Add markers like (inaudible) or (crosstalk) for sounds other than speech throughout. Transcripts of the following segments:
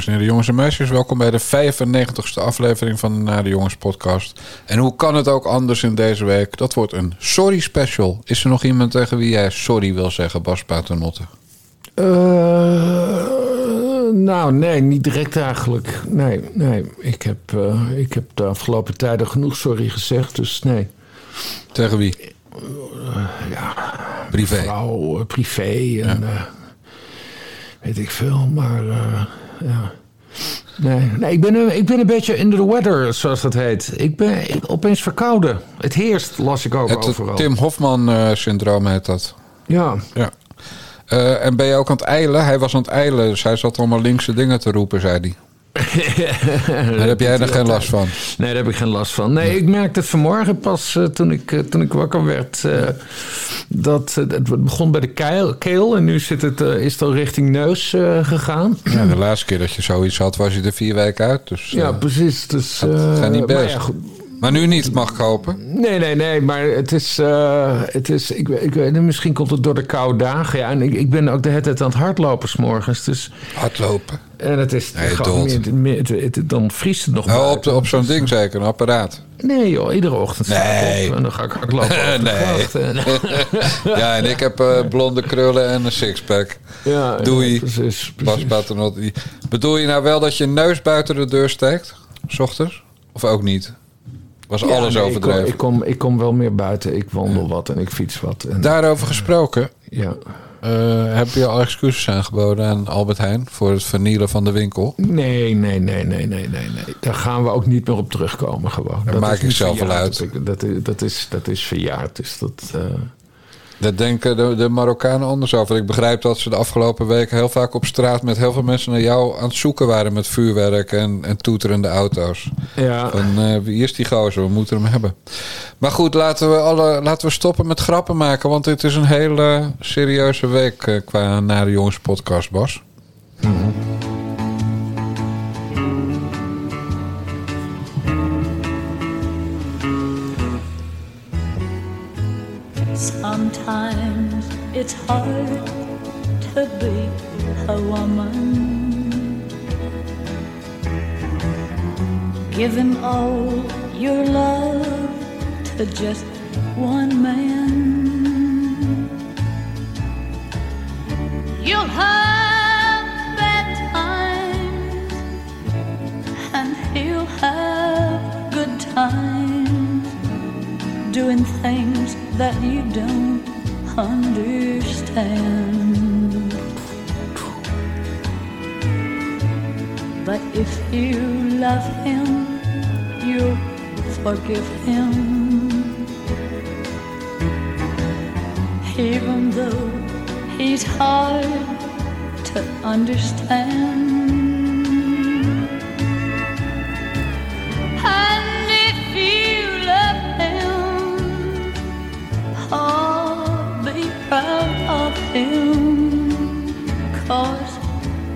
Dames en heren, jongens en meisjes, welkom bij de 95ste aflevering van de Naar de Jongens podcast. En hoe kan het ook anders in deze week? Dat wordt een sorry special. Is er nog iemand tegen wie jij sorry wil zeggen, Bas Paternotte? Uh, nou, nee, niet direct eigenlijk. Nee, nee. Ik heb, uh, ik heb de afgelopen tijden genoeg sorry gezegd, dus nee. Tegen wie? Uh, ja. Privé? Vrouw, privé en... Ja. weet ik veel, maar ja. Nee, nee ik, ben een, ik ben een beetje in the weather, zoals dat heet. Ik ben ik, opeens verkouden. Het heerst, las ik ook het, overal. Tim Hofman-syndroom heet dat. Ja. ja. Uh, en ben je ook aan het eilen? Hij was aan het eilen, dus hij zat allemaal linkse dingen te roepen, zei hij. (laughs) daar heb jij er geen last van? Nee, daar heb ik geen last van. Nee, ik merkte het vanmorgen pas uh, toen, ik, uh, toen ik wakker werd. Uh, dat het begon bij de keel, keel en nu zit het, is het al richting neus gegaan. Ja, de laatste keer dat je zoiets had, was je er vier weken uit. Dus, ja, precies. Dus, het gaat niet best. Maar, ja, maar nu niet, mag ik hopen? Nee, nee, nee. Maar het is. Uh, het is ik, ik, misschien komt het door de koude dagen. Ja, en ik, ik ben ook de hele tijd aan het hardlopen s'morgens. Dus, hardlopen? En het is. Nee, gewoon meer, meer, het, het, dan vriest het nog. Nou, op, op zo'n ding zeker, een apparaat. Nee, joh, iedere ochtend nee. op en dan ga ik hardlopen. (laughs) nee. (laughs) ja, en ik heb uh, blonde krullen en een sixpack. Ja, Doei. Ja, precies, precies. Bas Bedoel je nou wel dat je neus buiten de deur steekt? S ochtends? Of ook niet? Was ja, alles nee, overdreven? Ik kom, ik, kom, ik kom wel meer buiten. Ik wandel wat en ik fiets wat. En, Daarover gesproken. Ja. Uh, heb je al excuses aangeboden aan Albert Heijn voor het vernielen van de winkel? Nee, nee, nee, nee, nee, nee. nee. Daar gaan we ook niet meer op terugkomen gewoon. Daar maak ik zelf wel uit. Dat, is, dat, is, dat is verjaard. Dus dat, uh... Dat denken de, de Marokkanen anders over. Ik begrijp dat ze de afgelopen weken heel vaak op straat met heel veel mensen naar jou aan het zoeken waren met vuurwerk en, en toeterende auto's. Ja. Van uh, wie is die gozer? We moeten hem hebben. Maar goed, laten we, alle, laten we stoppen met grappen maken. Want dit is een hele serieuze week uh, qua Nare Jongens podcast, Bas. Mm -hmm. It's hard to be a woman. Giving all your love to just one man. You'll have bad times, and he'll have good times doing things that you don't understand. But if you love him, you'll forgive him. Even though he's hard to understand. Him. Cause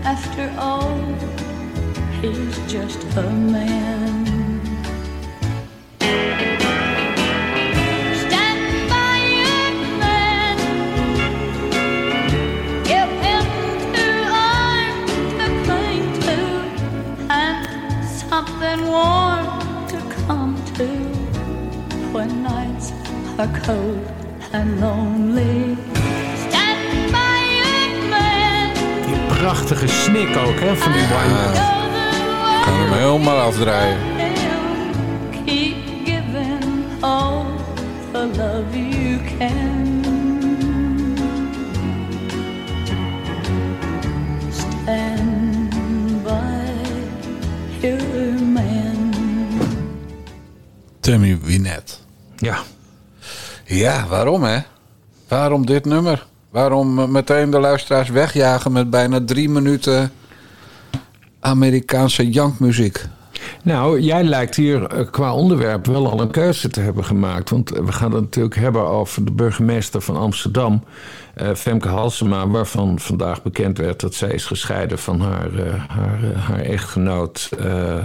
after all, he's just a man. Something warm to come to when nights are cold and lonely. Prachtige snik ook, hè, van die wine. Ik kan hem helemaal afdraaien. Keep giving all the love you can. Stand by your man. Tammy Wynette. Ja. Ja, waarom hè? Waarom dit nummer? Waarom meteen de luisteraars wegjagen met bijna drie minuten Amerikaanse jankmuziek? Nou, jij lijkt hier qua onderwerp wel al een keuze te hebben gemaakt. Want we gaan het natuurlijk hebben over de burgemeester van Amsterdam, Femke Halsema, waarvan vandaag bekend werd dat zij is gescheiden van haar, haar, haar echtgenoot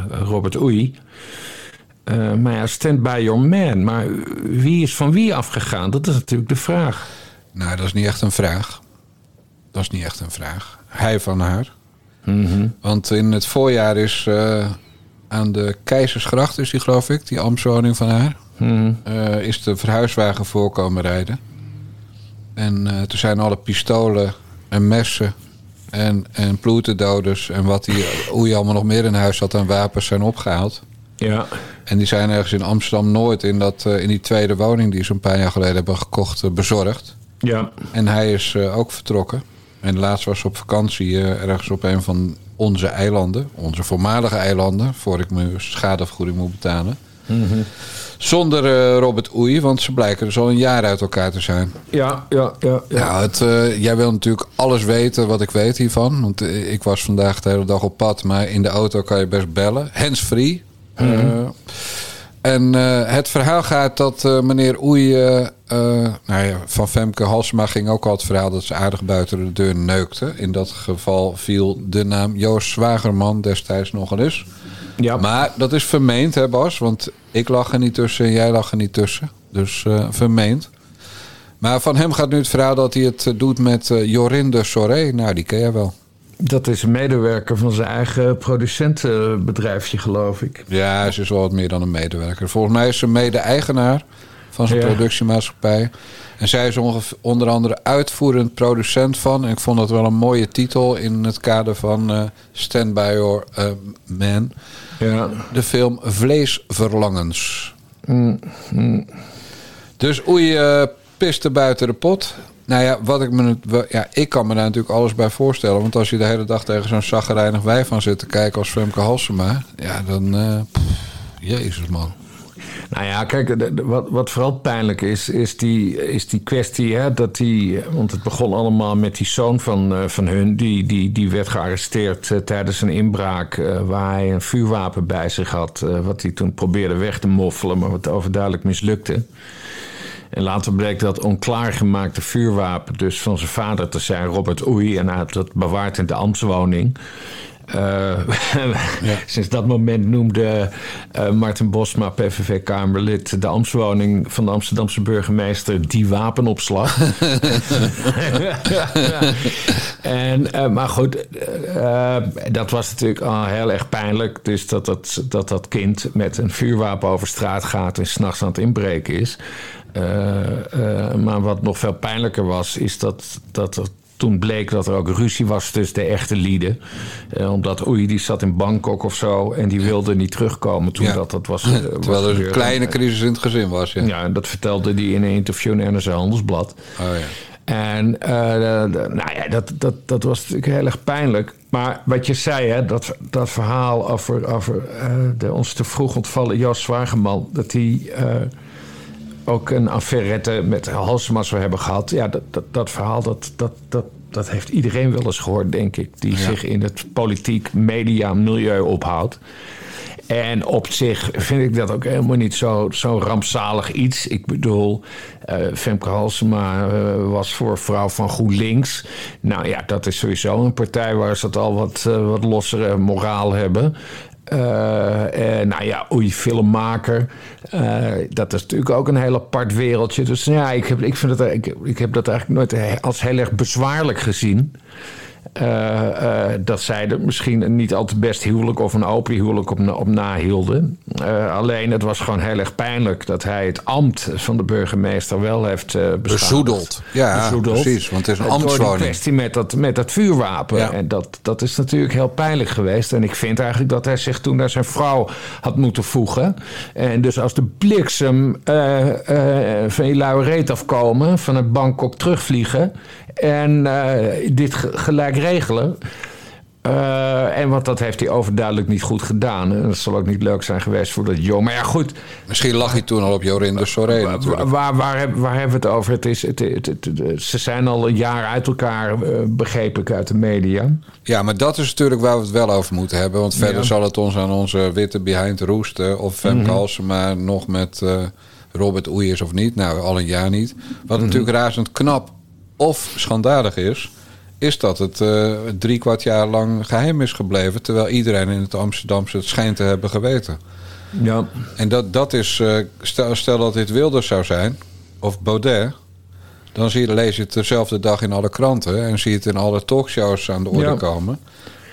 Robert Oei. maar ja, stand by your man. Maar wie is van wie afgegaan? Dat is natuurlijk de vraag. Nou, dat is niet echt een vraag. Dat is niet echt een vraag. Hij van haar. Want in het voorjaar is eh, aan de Keizersgracht, is die geloof ik, die ambtswoning van haar, eh, is de verhuiswagen voorkomen rijden. En eh, toen zijn alle pistolen en messen en, en ploetendoders en wat die, hoe je allemaal nog meer in huis had aan wapens zijn opgehaald. Ja. En die zijn ergens in Amsterdam nooit in, dat, in die tweede woning die ze een paar jaar geleden hebben gekocht bezorgd. Ja. En hij is eh, ook vertrokken. En laatst was ze op vakantie eh, ergens op een van onze eilanden. Onze voormalige eilanden. Voor ik mijn schadevergoeding moet betalen. Zonder eh, Robert Oei, want ze blijken dus al een jaar uit elkaar te zijn. Ja, ja, ja. ja. Ja, het, jij wil natuurlijk alles weten wat ik weet hiervan. Want ik was vandaag de hele dag op pad, maar in de auto kan je best bellen. Hands-free. Eh, en eh, het verhaal gaat dat eh, meneer Oei... eh, nou ja, van Femke Halsema ging ook al het verhaal... dat ze aardig buiten de deur neukte. In dat geval viel de naam Joost Zwagerman destijds nog eens. Ja. Maar dat is vermeend, hè Bas? Want ik lag er niet tussen en jij lag er niet tussen. Dus eh, vermeend. Maar van hem gaat nu het verhaal dat hij het eh, doet met eh, Jorinde Soré. Nou, die ken jij wel. Dat is een medewerker van zijn eigen producentenbedrijfje, geloof ik. Ja, ze is wel wat meer dan een medewerker. Volgens mij is ze mede-eigenaar van zijn Ja. productiemaatschappij. En zij is onder andere uitvoerend producent van. En ik vond dat wel een mooie titel in het kader van eh Stand By Your eh, Man. Ja. De film Vleesverlangens. Mm, Dus oei, eh piste buiten de pot. Nou ja, wat ik me, ja, ik kan me daar natuurlijk alles bij voorstellen. Want als je de hele dag tegen zo'n zaggerijnig wijf aan zit te kijken als Femke Halsema... Ja, dan... pff, jezus man. Nou ja, kijk, wat, wat vooral pijnlijk is, is die, is die kwestie hè, dat die. Want het begon allemaal met die zoon van, eh, van hun. Die, die, die werd gearresteerd eh, tijdens een inbraak. eh, waar hij een vuurwapen bij zich had. wat hij toen probeerde weg te moffelen, maar wat overduidelijk mislukte. En later bleek dat onklaargemaakte vuurwapen dus van zijn vader te zijn, Robert Oei. En hij had dat bewaard in de ambtswoning. Eh, (laughs) Sinds dat moment noemde eh, Martin Bosma, PVV-Kamerlid, de ambtswoning van de Amsterdamse burgemeester die wapenopslag. (laughs) en, eh, maar goed, dat was natuurlijk al heel erg pijnlijk. Dus dat dat, dat dat kind met een vuurwapen over straat gaat en s'nachts aan het inbreken is. Maar wat nog veel pijnlijker was, is dat, dat er toen bleek dat er ook ruzie was tussen de echte lieden. Eh, omdat Oei, die zat in Bangkok of zo en die wilde niet terugkomen toen Ja. dat, dat was. (laughs) eh, was Terwijl er een kleine crisis in het gezin was. Ja. Ja, en dat vertelde hij in een interview in NRC Handelsblad. Oh, ja. En eh, nou ja, dat, dat, dat was natuurlijk heel erg pijnlijk. Maar wat je zei, hè, dat, dat verhaal over, over eh, de ons te vroeg ontvallen Joost Zwageman... dat hij eh, ook een affairette met Halsema zou hebben gehad. Ja, dat, dat, dat verhaal, dat, dat, dat, dat heeft iedereen wel eens gehoord, denk ik... die zich in het politiek media milieu ophoudt. En op zich vind ik dat ook helemaal niet zo, zo rampzalig iets. Ik bedoel, eh, Femke Halsema eh, was voor vrouw van GroenLinks. Nou ja, dat is sowieso een partij waar ze het al wat, eh, wat lossere moraal hebben. Eh, nou ja, oei, filmmaker. Eh, dat is natuurlijk ook een heel apart wereldje. Dus ja, ik ik vind het, ik, ik heb dat eigenlijk nooit als heel erg bezwaarlijk gezien. Eh, eh, dat zij er misschien een niet al te best huwelijk of een open huwelijk op, op nahielden. Eh, alleen het was gewoon heel erg pijnlijk dat hij het ambt van de burgemeester wel heeft beschadigd. Bezoedeld. Ja, precies, want het is een Eh, Door ambtswoning. die kwestie met dat, met dat vuurwapen. Ja. En dat, dat is natuurlijk heel pijnlijk geweest. En ik vind eigenlijk dat hij zich toen naar zijn vrouw had moeten voegen. En dus als de bliksem van je luie reet afkomen, van het Bangkok terugvliegen. En eh, dit ge- gelijk regelen. Eh, en want dat heeft hij overduidelijk niet goed gedaan. En dat zal ook niet leuk zijn geweest voor dat jong. Maar ja, goed. Misschien lag hij toen al op Jorinde Soré natuurlijk. Waar, waar, waar, heb- waar hebben we het over? Het is, het, het, het- het- ze zijn al een jaar uit elkaar, eh, begreep ik uit de media. Ja, maar dat is natuurlijk waar we het wel over moeten hebben. Want verder Ja. zal het ons aan onze witte behind roesten. Of Femke Mhm. Halsema nog met Robert Oei is of niet. Nou, al een jaar niet. Wat Mhm. natuurlijk razend knap of schandalig is... is dat het eh, drie kwart jaar lang geheim is gebleven... terwijl iedereen in het Amsterdamse het schijnt te hebben geweten. Ja. En dat, dat is... eh, stel, stel dat dit Wilders zou zijn, of Baudet... dan zie je, lees je het dezelfde dag in alle kranten... en zie je het in alle talkshows aan de orde Ja. komen...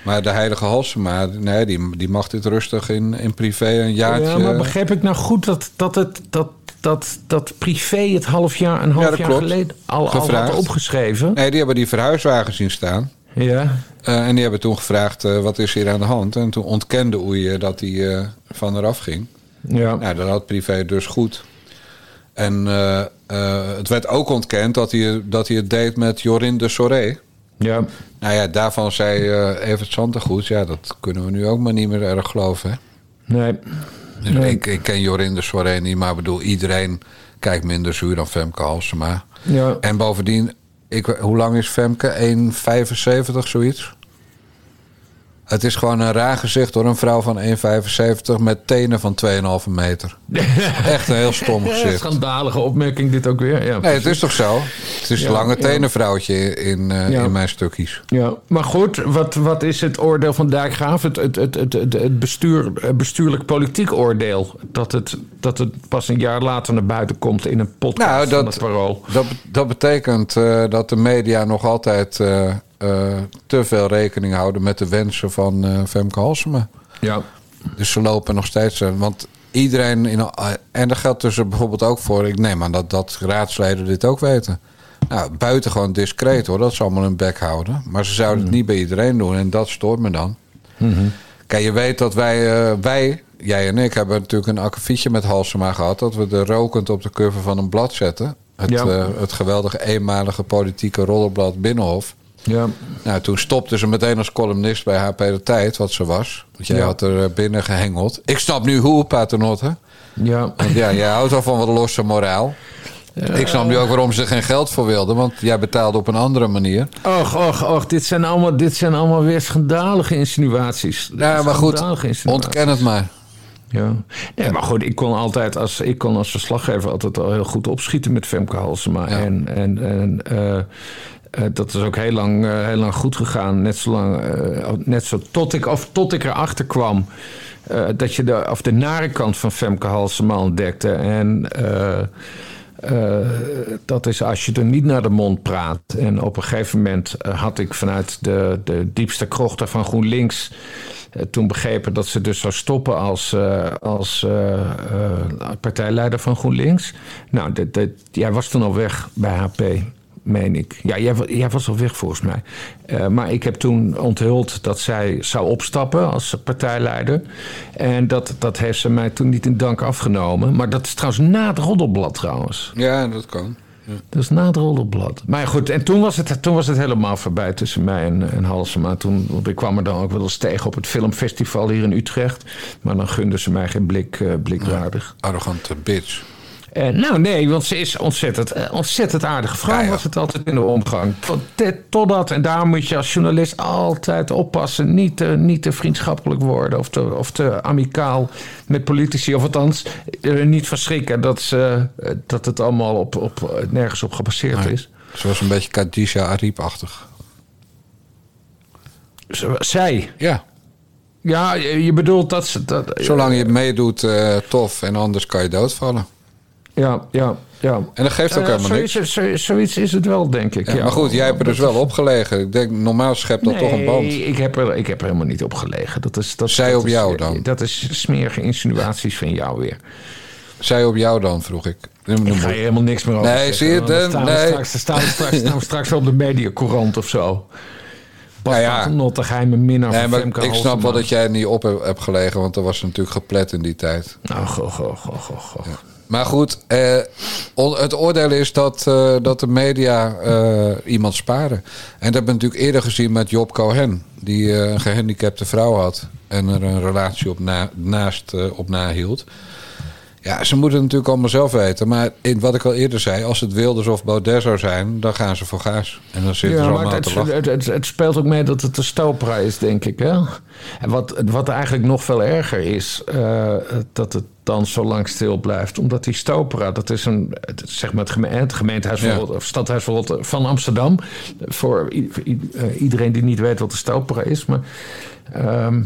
Maar de heilige Halsema, nee, die, die mag dit rustig in, in privé een jaartje... Ja, maar begreep ik nou goed dat, dat, het, dat, dat, dat privé het half jaar, een half Ja, jaar geleden al, al had opgeschreven? Nee, die hebben die verhuiswagen zien staan. Ja. Eh, en die hebben toen gevraagd, eh, wat is hier aan de hand? En toen ontkende Oeje dat hij eh, van eraf ging. Ja. Nou, dat had privé dus goed. En het werd ook ontkend dat hij, dat hij het deed met Jorin de Soré. ja. Nou ja, daarvan zei Evert Santegoed... ja, dat kunnen we nu ook maar niet meer erg geloven. Hè? Nee. Dus Nee. ik, ik ken Jorin de Soré niet, maar bedoel... iedereen kijkt minder zuur dan Femke Halsema. Ja. En bovendien, ik, hoe lang is Femke? 1,75 zoiets? Het is gewoon een raar gezicht door een vrouw van 1,75 met tenen van 2,5 meter. (laughs) Echt een heel stom gezicht. Schandalige opmerking dit ook weer. Ja, Nee, het is toch zo? Het is Ja, een lange tenenvrouwtje in, eh, Ja. in mijn stukjes. Ja, maar goed, wat, wat is het oordeel van Dijkgraaf? Het, het, het, het, het, bestuur, bestuurlijk politiek oordeel. Dat het, dat het pas een jaar later naar buiten komt in een podcast Nou, van dat- het parool. Dat, dat betekent eh, dat de media nog altijd eh, eh, te veel rekening houden met de wensen van eh, Femke Halsema. Ja. Dus ze lopen nog steeds. eh, want iedereen. In, en dat geldt dus er bijvoorbeeld ook voor. Ik neem aan dat, dat raadsleden dit ook weten. Nou, buitengewoon discreet hoor. Dat ze allemaal hun bek houden. Maar ze zouden het niet bij iedereen doen. En dat stoort me dan. Kijk, je weet dat wij, wij, jij en ik, hebben natuurlijk een akkefietje met Halsema gehad. Dat we er rokend op de cover van een blad zetten. Het, Ja. het geweldige eenmalige politieke roddelblad Binnenhof. Ja. Nou, toen stopte ze meteen als columnist bij HP De Tijd, wat ze was. Want jij Ja. had er eh, binnen gehengeld. Ik snap nu hoe, Paternotte. Ja. Want ja, jij houdt al van wat losse moraal. Ik snap nu ook waarom ze er geen geld voor wilden. Want jij betaalde op een andere manier. Och, och, och, dit zijn allemaal, dit zijn allemaal weer schandalige insinuaties. Ja, maar goed, ontken het maar. Ja. Nee, maar goed, ik kon altijd als, ik kon als verslaggever altijd al heel goed opschieten met Femke Halsema. Ja. En, en, en eh, eh, dat is ook heel lang, eh, heel lang goed gegaan. Net zo lang, eh, net zo tot ik, of tot ik erachter kwam dat je de, of de nare kant van Femke Halsema ontdekte. En dat is als je er niet naar de mond praat. En op een gegeven moment had ik vanuit de, de diepste krochten van GroenLinks. toen begrepen dat ze dus zou stoppen als, als partijleider van GroenLinks. Nou, dat, jij was toen al weg bij HP, meen ik. Ja, jij, wa- jij was al weg volgens mij. Eh, maar ik heb toen onthuld dat zij zou opstappen als partijleider. En dat, dat heeft ze mij toen niet in dank afgenomen. Maar dat is trouwens na het roddelblad trouwens. Ja, dat kan. Dat is na het roddelblad. Maar goed, en toen was het, toen was het helemaal voorbij tussen mij en, en Halsema. Toen, ik kwam er dan ook wel eens tegen op het filmfestival hier in Utrecht. Maar dan gunden ze mij geen blik, eh, blikwaardig. Arrogante bitch. Eh, nou nee, want ze is ontzettend, eh, ontzettend aardige vrouw. Ja, ja. Was het altijd in de omgang. Tot, totdat, en daar moet je als journalist altijd oppassen. Niet te, niet te vriendschappelijk worden of te, of te amicaal met politici. Of althans, niet verschrikken dat, ze, eh, dat het allemaal op, op, nergens op gebaseerd Nee. is. Ze was een beetje Khadija Ariep-achtig. Zij. Ja, Ja, je bedoelt dat ze. Dat, zolang je meedoet, tof. En anders kan je doodvallen. Ja, ja, ja. En dat geeft ook Eh, helemaal niks. zoiets, zo- zoiets is het wel, denk ik. Ja, ja. maar goed, jij hebt er dus wel opgelegen. Ik denk, normaal schept dat toch een band. Nee, ik heb, er, ik heb er helemaal niet op gelegen. Dat is, dat, Zij dat op is- jou dan? Dat is smerige insinuaties van jou weer. Zij op jou dan, vroeg ik. Ik ga je helemaal niks meer over Nee, zeggen, zie je, want dan nee. Straks, dan staan we straks, staan we straks op de mediacourant of zo. Pas Nou ja. not de geheime minnaar Nee, van maar ik snap Halsema. wel dat jij niet op hebt gelegen, want er was natuurlijk geplet in die tijd. Nou, goh, goh, goh, goh, goh. Maar goed, eh, het oordeel is dat, eh, dat de media eh, iemand sparen. En dat hebben we natuurlijk eerder gezien met Job Cohen, die eh, een gehandicapte vrouw had en er een relatie op na, naast op nahield. Ja, ze moeten het natuurlijk allemaal zelf weten. Maar in wat ik al eerder zei, als het Wilders of Baudet zou zijn, dan gaan ze voor gaas. En dan zitten ze Ja, allemaal maar te het, lachen. het, het, het speelt ook mee dat het de stopera is, denk ik. Hè? En wat, wat eigenlijk nog veel erger is, eh, dat het dan zo lang stil blijft. Omdat die stopera, dat is een, het, zeg maar het, geme- het gemeentehuis Ja. Of stadhuis van, Amsterdam. Voor, iedereen die niet weet wat de stopera is. Maar ehm,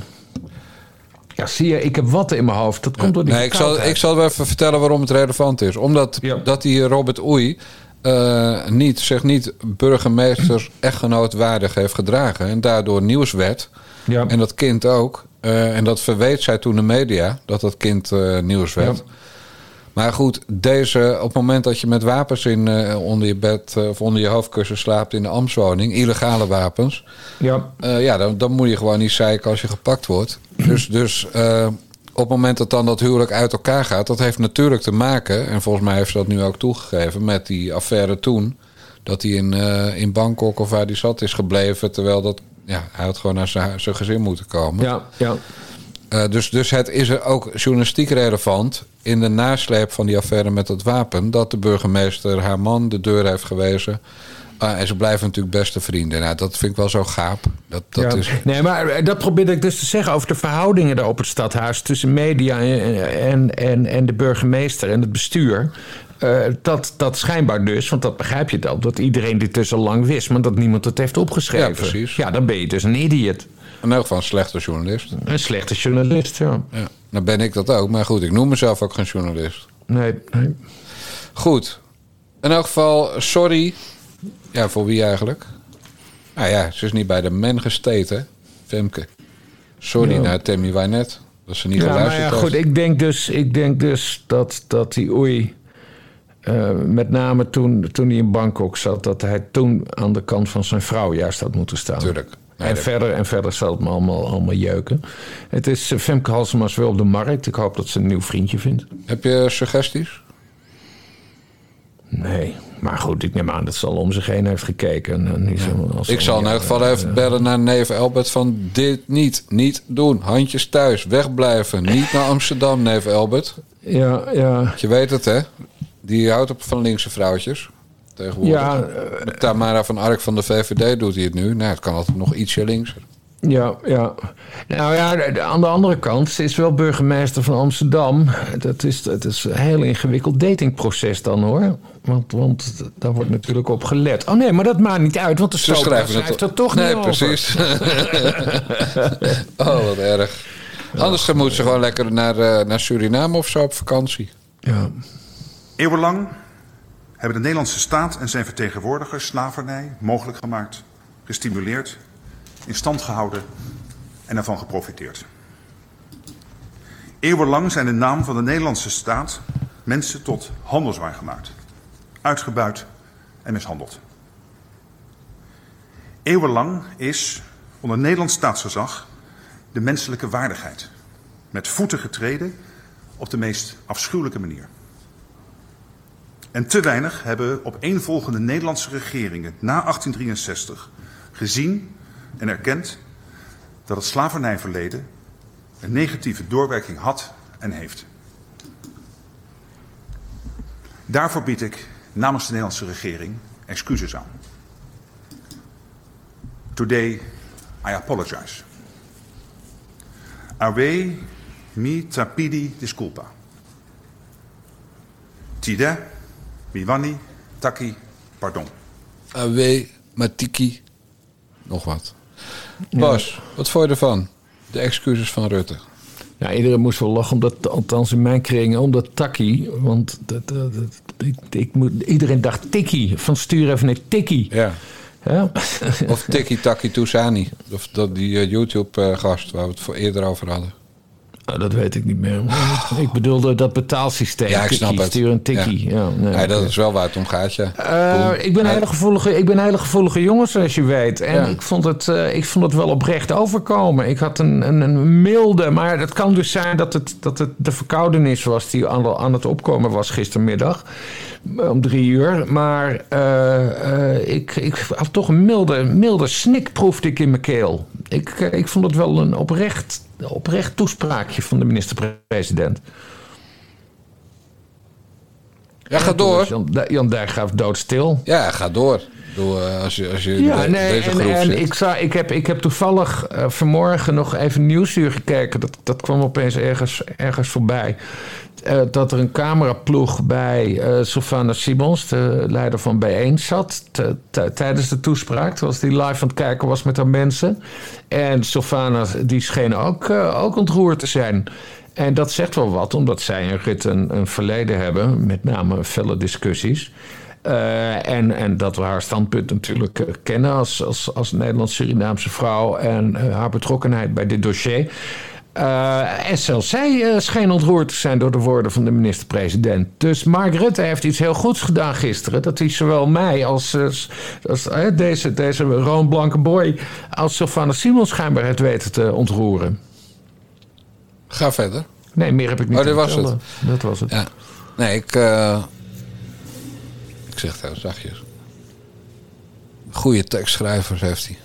ja, zie je, ik heb wat in mijn hoofd. Dat komt door die Nee, ik zal, ik zal wel even vertellen waarom het relevant is. Omdat Ja. dat die Robert Oei eh, niet, zich niet burgemeesters echtgenoot waardig heeft gedragen. En daardoor nieuws werd. Ja. En dat kind ook. Eh, en dat verweet zij toen de media, dat dat kind eh, nieuws werd. Ja. Maar goed, deze, op het moment dat je met wapens in, eh, onder je bed eh, of onder je hoofdkussen slaapt in de ambtswoning, illegale wapens, ja. eh, ja, dan, dan moet je gewoon niet zeiken als je gepakt wordt. (clears throat) Dus, dus op het moment dat dan dat huwelijk uit elkaar gaat, dat heeft natuurlijk te maken, en volgens mij heeft ze dat nu ook toegegeven, met die affaire toen. Dat hij in, in Bangkok of waar hij zat is gebleven, terwijl dat, ja, hij had gewoon naar zijn zijn gezin moeten komen. ja, ja. Eh, dus, dus het is er ook journalistiek relevant in de nasleep van die affaire met het wapen... dat de burgemeester haar man de deur heeft gewezen. Ah, en ze blijven natuurlijk beste vrienden. Nou, dat vind ik wel zo gaap. Dat, dat Ja. is, Nee, maar eh, dat probeerde ik dus te zeggen over de verhoudingen daar op het stadhuis tussen media en, en, en, en de burgemeester en het bestuur. Eh, dat, dat schijnbaar dus, want dat begrijp je dan, dat iedereen dit dus al lang wist, maar dat niemand het heeft opgeschreven. Ja, precies. Ja, dan ben je dus een idiot. In elk geval een slechte journalist. Een slechte journalist, ja. Ja. Nou ben ik dat ook. Maar goed, ik noem mezelf ook geen journalist. Nee, nee. Goed. In elk geval, sorry. Ja, voor wie eigenlijk? Nou ja, ze is niet bij de men gesteten, Femke. Sorry Ja. naar Tammy Wynette. Dat ze niet Ja, geluisterd ja, heeft. goed, ik denk dus, ik denk dus dat, dat die oei, eh, met name toen, toen hij in Bangkok zat, dat hij toen aan de kant van zijn vrouw juist had moeten staan. Tuurlijk. Nee, en, dat- verder, en verder zal het me allemaal, allemaal jeuken. Het is, eh, Femke Halsema is weer op de markt. Ik hoop dat ze een nieuw vriendje vindt. Heb je suggesties? Nee, maar goed, ik neem aan dat ze al om zich heen heeft gekeken. En, niet zo als Ik zal in ja, elk geval even bellen naar neef Albert van dit niet, niet doen. Handjes thuis, wegblijven. Niet naar Amsterdam, neef Albert. Ja, ja. Je weet het, hè? Die houdt op van linkse vrouwtjes. Tegenwoordig. Ja, Met Tamara van Ark van de VVD doet hij het nu. Nou, het kan altijd nog ietsje linkser. Ja, ja. Nou ja, aan de andere kant, ze is wel burgemeester van Amsterdam. Dat is, dat is een heel ingewikkeld datingproces dan hoor. Want, want daar wordt natuurlijk op gelet. Oh nee, maar dat maakt niet uit, want de Ze Stoker schrijven schrijft het er toch nee, niet over. precies. (laughs) oh, wat erg. Anders dan moet ze gewoon lekker naar, eh, naar Suriname of zo op vakantie. Ja. Eeuwenlang hebben de Nederlandse staat en zijn vertegenwoordigers slavernij mogelijk gemaakt, gestimuleerd, in stand gehouden en ervan geprofiteerd. Eeuwenlang zijn de naam van de Nederlandse staat mensen tot handelswaar gemaakt, uitgebuit en mishandeld. Eeuwenlang is onder Nederlands staatsgezag de menselijke waardigheid met voeten getreden op de meest afschuwelijke manier. En te weinig hebben opeenvolgende Nederlandse regeringen na 1863 gezien en erkend dat het slavernijverleden een negatieve doorwerking had en heeft. Daarvoor bied ik namens de Nederlandse regering excuses aan. Today I apologize. Ave mi tapidi disculpa. Tide, Miwani, Taki, pardon. Awe, Matiki. Nog wat. Bas, wat vond je ervan? De excuses van Rutte. Ja, iedereen moest wel lachen, omdat, althans in mijn kringen, omdat Takkie. Want dat, dat, dat- ik, ik moet, iedereen dacht Tikkie, van stuur even naar Tikkie. Ja. Ja. Of Tiki Taki Tousani. Of dat, die eh, YouTube-gast waar we het voor eerder over hadden. Nou, dat weet ik niet meer. ik bedoelde dat betaalsysteem. Ja, ik snap het. Stuur een tikkie. Ja. nee, Ja, dat is wel waar het om gaat, ja. Eh, ik, ben een hele gevoelige, ik ben een hele gevoelige jongen, zoals je weet. En Ja. ik, vond het, eh, ik vond het wel oprecht overkomen. Ik had een, een, een milde, maar het kan dus zijn dat het, dat het de verkoudenis was die aan, aan het opkomen was gistermiddag. eh, Om drie uur. Maar eh, eh, ik, ik had toch een milde, milde snik proefde ik in mijn keel. Ik, ik vond het wel een oprecht, oprecht toespraakje van de minister-president. Ja, ga door. Jan, doodstil. Ja, ga door. Doe, eh, als je, als je Ja, de- nee, deze en, groep en zit. ik, zou, ik, heb, ik heb toevallig eh, vanmorgen nog even Nieuwsuur gekeken. Dat, dat kwam opeens ergens, ergens voorbij. Eh, dat er een cameraploeg bij Sylvana Simons, de leider van Bijeen, zat. t- t- tijdens de toespraak. Terwijl die live aan het kijken was met haar mensen. En Sylvana, die scheen ook, eh, ook ontroerd te zijn. En dat zegt wel wat, omdat zij en Rutte een, een verleden hebben. Met name felle discussies. En, en dat we haar standpunt natuurlijk kennen als, als, als Nederlands-Surinaamse vrouw en haar betrokkenheid bij dit dossier. Eh, en zelfs zij eh, scheen ontroerd te zijn door de woorden van de minister-president. Dus Mark Rutte heeft iets heel goeds gedaan gisteren. Dat hij zowel mij als, eh, als eh, deze, deze boy... als Sylvana Simons schijnbaar heeft weten te ontroeren. Ga verder. Nee, meer heb ik niet Oh, dit was vertellen. Dat was het. Ja. Nee, ik... eh, ik zeg het heel zachtjes. Goede tekstschrijvers heeft hij.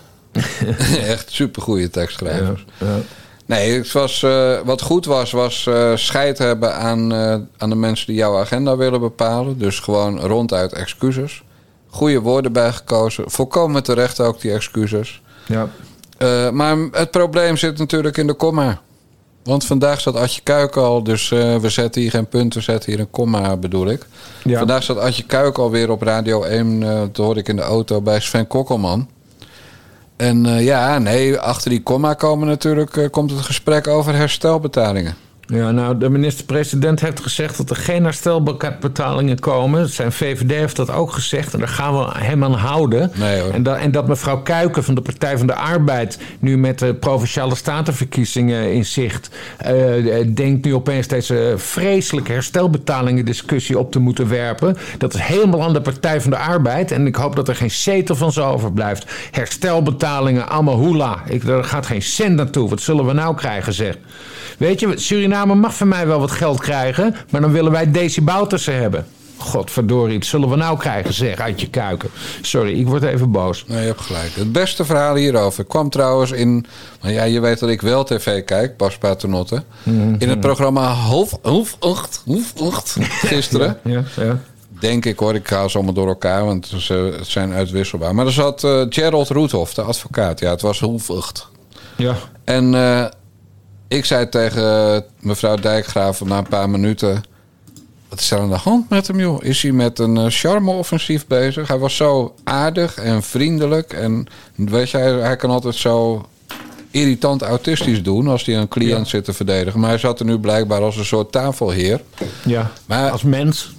(laughs) Echt supergoeie tekstschrijvers. Ja, ja. Nee, het was, eh, wat goed was, was eh scheid hebben aan, eh, aan de mensen die jouw agenda willen bepalen. Dus gewoon ronduit excuses. Goede woorden bijgekozen. Volkomen terecht ook die excuses. ja. Maar het probleem zit natuurlijk in de komma. Want vandaag zat Adje Kuik al, dus we zetten hier geen punt, we zetten hier een komma, bedoel ik. Ja. Vandaag zat Adje Kuik alweer op Radio 1, eh dat hoorde ik in de auto bij Sven Kokkelman. En eh, ja, nee, achter die komma komen natuurlijk, eh, komt het gesprek over herstelbetalingen. Ja, nou, de minister-president heeft gezegd dat er geen herstelbetalingen komen. Zijn VVD heeft dat ook gezegd en daar gaan we hem aan houden. Nee, hoor. En, dat, en dat mevrouw Kuiken van de Partij van de Arbeid... nu met de Provinciale Statenverkiezingen in zicht... eh, denkt nu opeens deze vreselijke herstelbetalingen discussie op te moeten werpen. Dat is helemaal aan de Partij van de Arbeid. En ik hoop dat er geen zetel van zo overblijft. Herstelbetalingen, allemaal hoela. Ik, er gaat geen cent naartoe. Wat zullen we nou krijgen, zeg? Weet je, Suriname mag van mij wel wat geld krijgen... maar dan willen wij Desi Boutersen hebben. Godverdorie, wat zullen we nou krijgen, zeg, uit je kuiken. Sorry, ik word even boos. Nee, je hebt gelijk. Het beste verhaal hierover kwam trouwens in... Maar ja, je weet dat ik wel tv kijk, Bas Paternotte. In het programma Half, half acht, half acht, (laughs) gisteren. Ja, ja. Denk ik hoor, ik haal ze allemaal door elkaar, want ze zijn uitwisselbaar. Maar er zat eh, Gerald Roethoff, de advocaat. Ja, het was acht. ja. En eh, ik zei tegen mevrouw Dijkgraven na een paar minuten... Wat is er aan de hand met hem, joh? Is hij met een eh, charme-offensief bezig? Hij was zo aardig en vriendelijk. En weet je, hij, hij kan altijd zo irritant autistisch doen... als hij een cliënt Ja. zit te verdedigen. Maar hij zat er nu blijkbaar als een soort tafelheer. ja. Maar Als mens.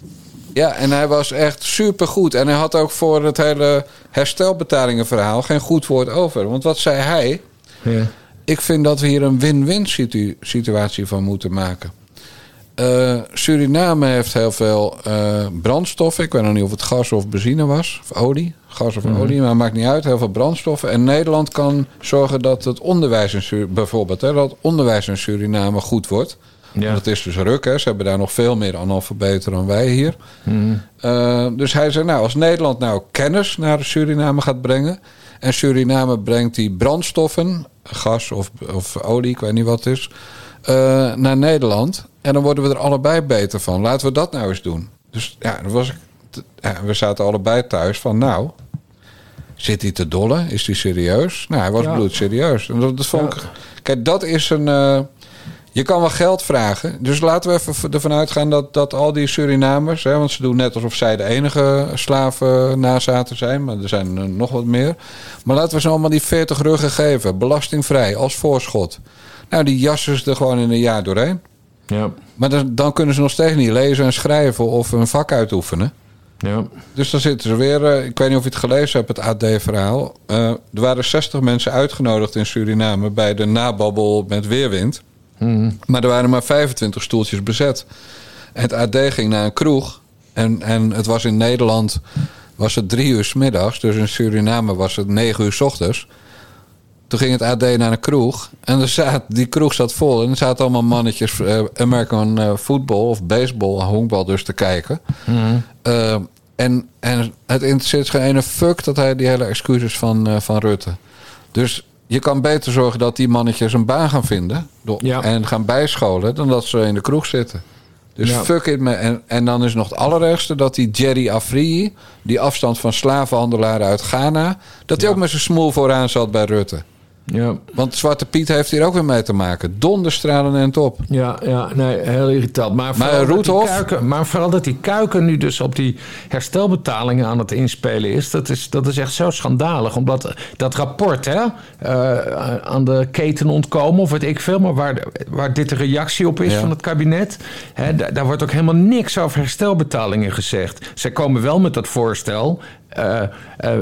ja, en hij was echt supergoed. En hij had ook voor het hele herstelbetalingenverhaal geen goed woord over. Want wat zei hij? Ja. Ik vind dat we hier een win-win situ- situatie van moeten maken. Eh, Suriname heeft heel veel eh, brandstoffen. Ik weet nog niet of het gas of benzine was. Of olie. Gas of olie, maar maakt niet uit. Heel veel brandstoffen. En Nederland kan zorgen dat het onderwijs in Sur- bijvoorbeeld... Hè, dat onderwijs in Suriname goed wordt. Ja. Dat is dus ruk. Hè. Ze hebben daar nog veel meer analfabeten dan wij hier. Eh, dus hij zei, nou, als Nederland nou kennis naar Suriname gaat brengen... en Suriname brengt die brandstoffen, gas of, of olie, ik weet niet wat het is... eh, naar Nederland. En dan worden we er allebei beter van. Laten we dat nou eens doen. Dus ja, dan was ik, ja, we zaten allebei thuis van, nou... Zit hij te dolle? Is hij serieus? Nou, hij was Ja. bloedserieus. En dat, dat vond ik... Kijk, dat is een... eh, je kan wel geld vragen. Dus laten we even ervan uitgaan dat, dat al die Surinamers... Hè, want ze doen net alsof zij de enige slaven nazaten zijn... maar er zijn er nog wat meer. Maar laten we ze allemaal die 40 ruggen geven. Belastingvrij, als voorschot. Nou, die jassen ze er gewoon in een jaar doorheen. Ja. Maar dan, dan kunnen ze nog steeds niet lezen en schrijven... of een vak uitoefenen. Ja. Dus dan zitten ze weer. eh, ik weet niet of je het gelezen hebt, het AD-verhaal. Eh, er waren 60 mensen uitgenodigd in Suriname bij de nababbel met weerwind. Maar er waren maar 25 stoeltjes bezet. En het AD ging naar een kroeg. En, en het was in Nederland was het drie uur s middags. Dus in Suriname was het negen uur s ochtends. Toen ging het AD naar een kroeg. En er zat, die kroeg zat vol. En er zaten allemaal mannetjes eh, American eh, football of baseball, honkbal dus te kijken. Eh, en, en het interesseert geen ene fuck dat hij die hele excuses van, van Rutte. Dus je kan beter zorgen dat die mannetjes een baan gaan vinden. door- Ja. En gaan bijscholen dan dat ze in de kroeg zitten. Dus Ja. fuck it. Me. En, en dan is nog het allerergste dat die Jerry Afrië... die afstand van slavenhandelaren uit Ghana... dat hij Ja. ook met zijn smoel vooraan zat bij Rutte. Ja, Want Zwarte Piet heeft hier ook weer mee te maken. Donderstralen en top. ja, ja nee, heel irritant. Maar vooral, dat die Roethoff? kuiken, maar vooral dat die kuiken nu dus op die herstelbetalingen aan het inspelen is, dat is, dat is echt zo schandalig. Omdat dat rapport hè, eh, aan de keten ontkomen, of weet ik veel, maar waar, waar dit de reactie op is Ja. van het kabinet, hè, daar, daar wordt ook helemaal niks over herstelbetalingen gezegd. Zij komen wel met dat voorstel. Eh, eh,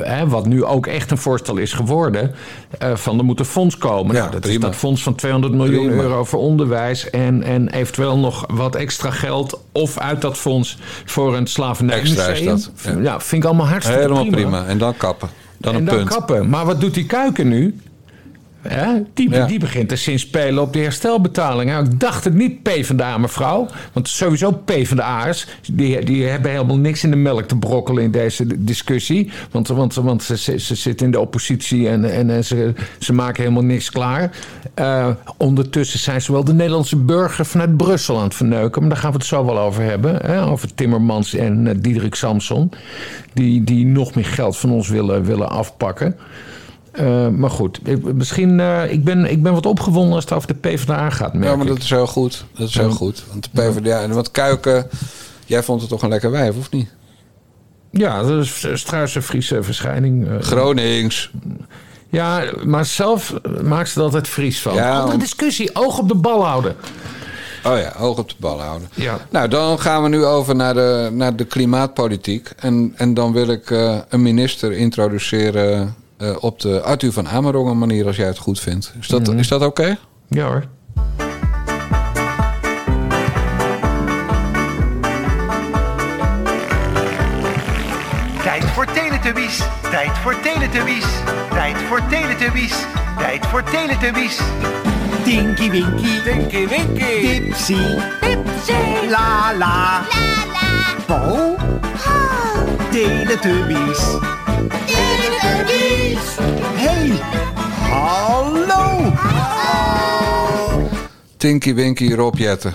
hè, wat nu ook echt een voorstel is geworden, eh, van er moet een fonds komen. Ja, nou, dat is dat fonds van 200 miljoen Prima. euro voor onderwijs en, en eventueel nog wat extra geld of uit dat fonds voor een slavernijmuseum. Dat, Ja. ja. vind ik allemaal hartstikke Helemaal prima. En dan kappen. Dan en een dan punt. kappen. Maar wat doet die kuiken nu? Hè? Die, Ja. die begint te zinspelen op de herstelbetalingen. Nou, ik dacht het niet PvdA, mevrouw. Want sowieso PvdA'ers, die, die hebben helemaal niks in de melk te brokkelen in deze discussie. Want, want, want ze, ze, ze zitten in de oppositie en, en, en ze, ze maken helemaal niks klaar. Eh, ondertussen zijn ze wel de Nederlandse burger vanuit Brussel aan het verneuken. Maar daar gaan we het zo wel over hebben. Hè? Over Timmermans en eh, Diederik Samson. Die, die nog meer geld van ons willen, willen afpakken. Eh, maar goed, ik, misschien, eh, ik, ben, ik ben wat opgewonden als het over de PvdA gaat, merk Ja, maar dat is heel goed. Dat is heel goed. Want de PvdA en wat Kuiken... Jij vond het toch een lekker wijf, of niet? Ja, dat is Struise Friese verschijning. eh. Gronings. ja, maar zelf maakt ze er altijd Fries van. Ja, Andere discussie, oog op de bal houden. Oh ja, oog op de bal houden. Ja. Nou, dan gaan we nu over naar de, naar de klimaatpolitiek. En, en dan wil ik een minister introduceren eh, op de Arthur van Amerongen manier, als jij het goed vindt. Is dat, is dat oké? Ja hoor. Tijd voor Teletubbies, tijd voor Teletubbies, tijd voor Teletubbies, tijd voor Teletubbies. Tinky Winky, Tinky Winky, Dipsy, Dipsy, La La, la la, Po, ho, Teletubbies. Teletubbies. Hey, hallo. Tinky Winky Rob Jetten.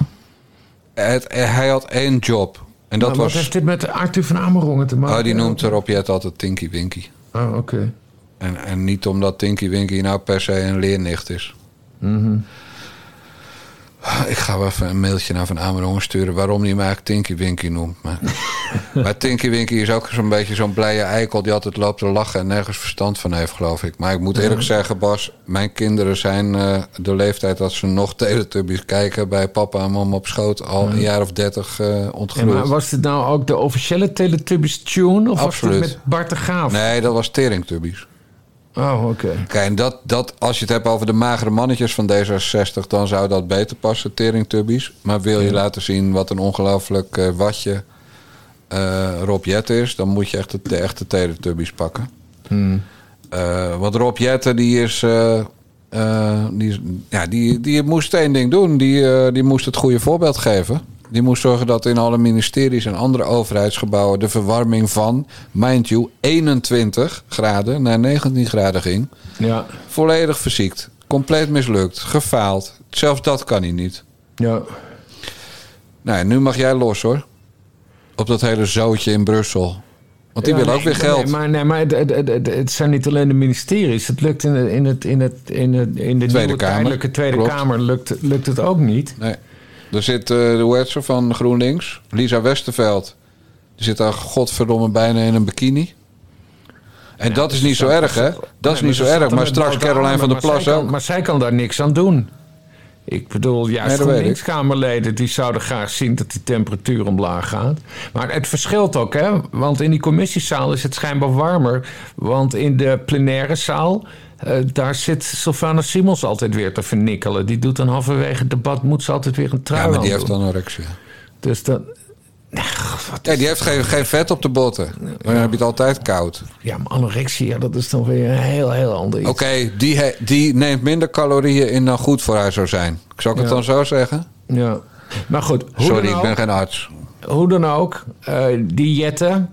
Het, hij had één job. En dat Maar wat was... heeft dit met Arthur van Amerongen te maken? Oh, die noemt Rob Jetten altijd Tinky Winky. Oh, oké. En, en niet omdat Tinky Winky nou per se een leernicht is. Mhm. Ik ga wel even een mailtje naar Van Amerongen sturen... waarom hij hem eigenlijk Tinky Winky noemt. Maar, (laughs) maar Tinky Winky is ook zo'n beetje zo'n blije eikel... die altijd loopt te lachen en nergens verstand van heeft, geloof ik. Maar ik moet eerlijk zeggen, Bas... mijn kinderen zijn eh, de leeftijd dat ze nog Teletubbies kijken... bij papa en mama op schoot al een jaar of dertig eh En ontgroeid. maar was dit nou ook de officiële Teletubbies tune? Of Absoluut. was het met Bart de Graaf? Nee, dat was Teringtubbies. Oh, oké. Kijk, en dat, dat, als je het hebt over de magere mannetjes van D66... dan zou dat beter passen, teringtubbies. Maar wil je laten zien wat een ongelooflijk eh, watje eh Rob Jetten is... dan moet je echt de, de echte teringtubbies pakken. Eh, want Rob Jetten, die is... die, ja, die, die moest één ding doen. Die, die moest het goede voorbeeld geven. Die moest zorgen dat in alle ministeries en andere overheidsgebouwen... de verwarming van, mind you, 21 graden naar 19 graden ging. Ja, Volledig verziekt. Compleet mislukt. Gefaald. Zelfs dat kan hij niet. ja. Nou, nu mag jij los hoor. Op dat hele zootje in Brussel. Want die Ja, wil ook nee, weer geld. Nee, maar, nee, maar het, het, het, het- het zijn niet alleen de ministeries. Het lukt in, het, in, het, in, het, in, het, in de Tweede nieuwe Kamer, Tweede klopt. Kamer lukt, lukt het ook niet. Nee. Er zit eh, de ze van GroenLinks, Lisa Westerveld. Die zit daar godverdomme bijna in een bikini. En dat is niet zo erg, hè? Dat is niet zo erg. er Maar straks Caroline van der Plas ook. Maar zij kan daar niks aan doen. Ik bedoel, juist Nee. GroenLinks-Kamerleden... die zouden graag zien dat die temperatuur omlaag gaat. Maar het verschilt ook, hè. Want in die commissiezaal is het schijnbaar warmer. Want in de plenaire zaal... eh, daar zit Sylvana Simons altijd weer te vernikkelen. Die doet dan halverwege het debat... moet ze altijd weer een trui Ja, maar die heeft doen. anorexia. Dus wat Nee, die heeft geen, geen vet op de botten. Maar dan heb je het altijd koud. Ja, maar anorexia, dat is dan weer een heel, heel ander iets. Oké, die, he- die neemt minder calorieën in dan goed voor haar zou zijn. Zou ik het dan zo zeggen? Ja. Maar goed, hoe Sorry, dan ik ook, ben geen arts. hoe dan ook, eh, die jetten.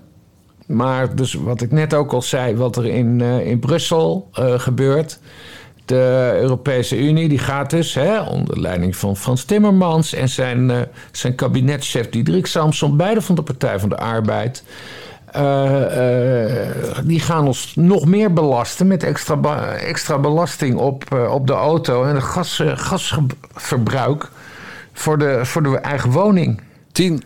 Maar dus wat ik net ook al zei, wat er in, eh, in Brussel eh, gebeurt. De Europese Unie die gaat dus hè, onder leiding van Frans Timmermans en zijn, eh, zijn kabinetschef Diederik Samson, beide van de Partij van de Arbeid. die gaan ons nog meer belasten met extra, extra belasting op, op de auto en het gas, gasverbruik voor de, voor de eigen woning. 10,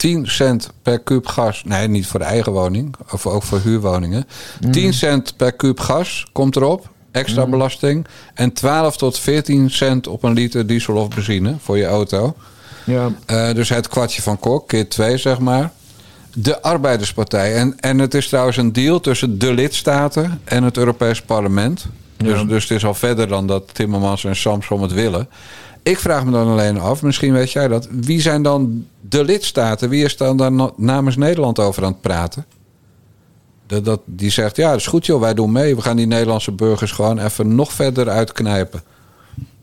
10 cent per kuub gas. Nee, niet voor de eigen woning. Of ook voor huurwoningen. 10 cent per kuub gas komt erop. Extra belasting. En 12 tot 14 cent op een liter diesel of benzine voor je auto. Ja. Eh, dus het kwartje van Kok, keer 2 zeg maar. De Arbeiderspartij. En, en het is trouwens een deal tussen de lidstaten en het Europees Parlement. Dus, dus het is al verder dan dat Timmermans en Samsom het willen. Ik vraag me dan alleen af, misschien weet jij dat. Wie zijn dan de lidstaten? Wie is dan, dan na- namens Nederland over aan het praten? Dat, dat, die zegt, ja, dat is goed joh, wij doen mee. We gaan die Nederlandse burgers gewoon even nog verder uitknijpen.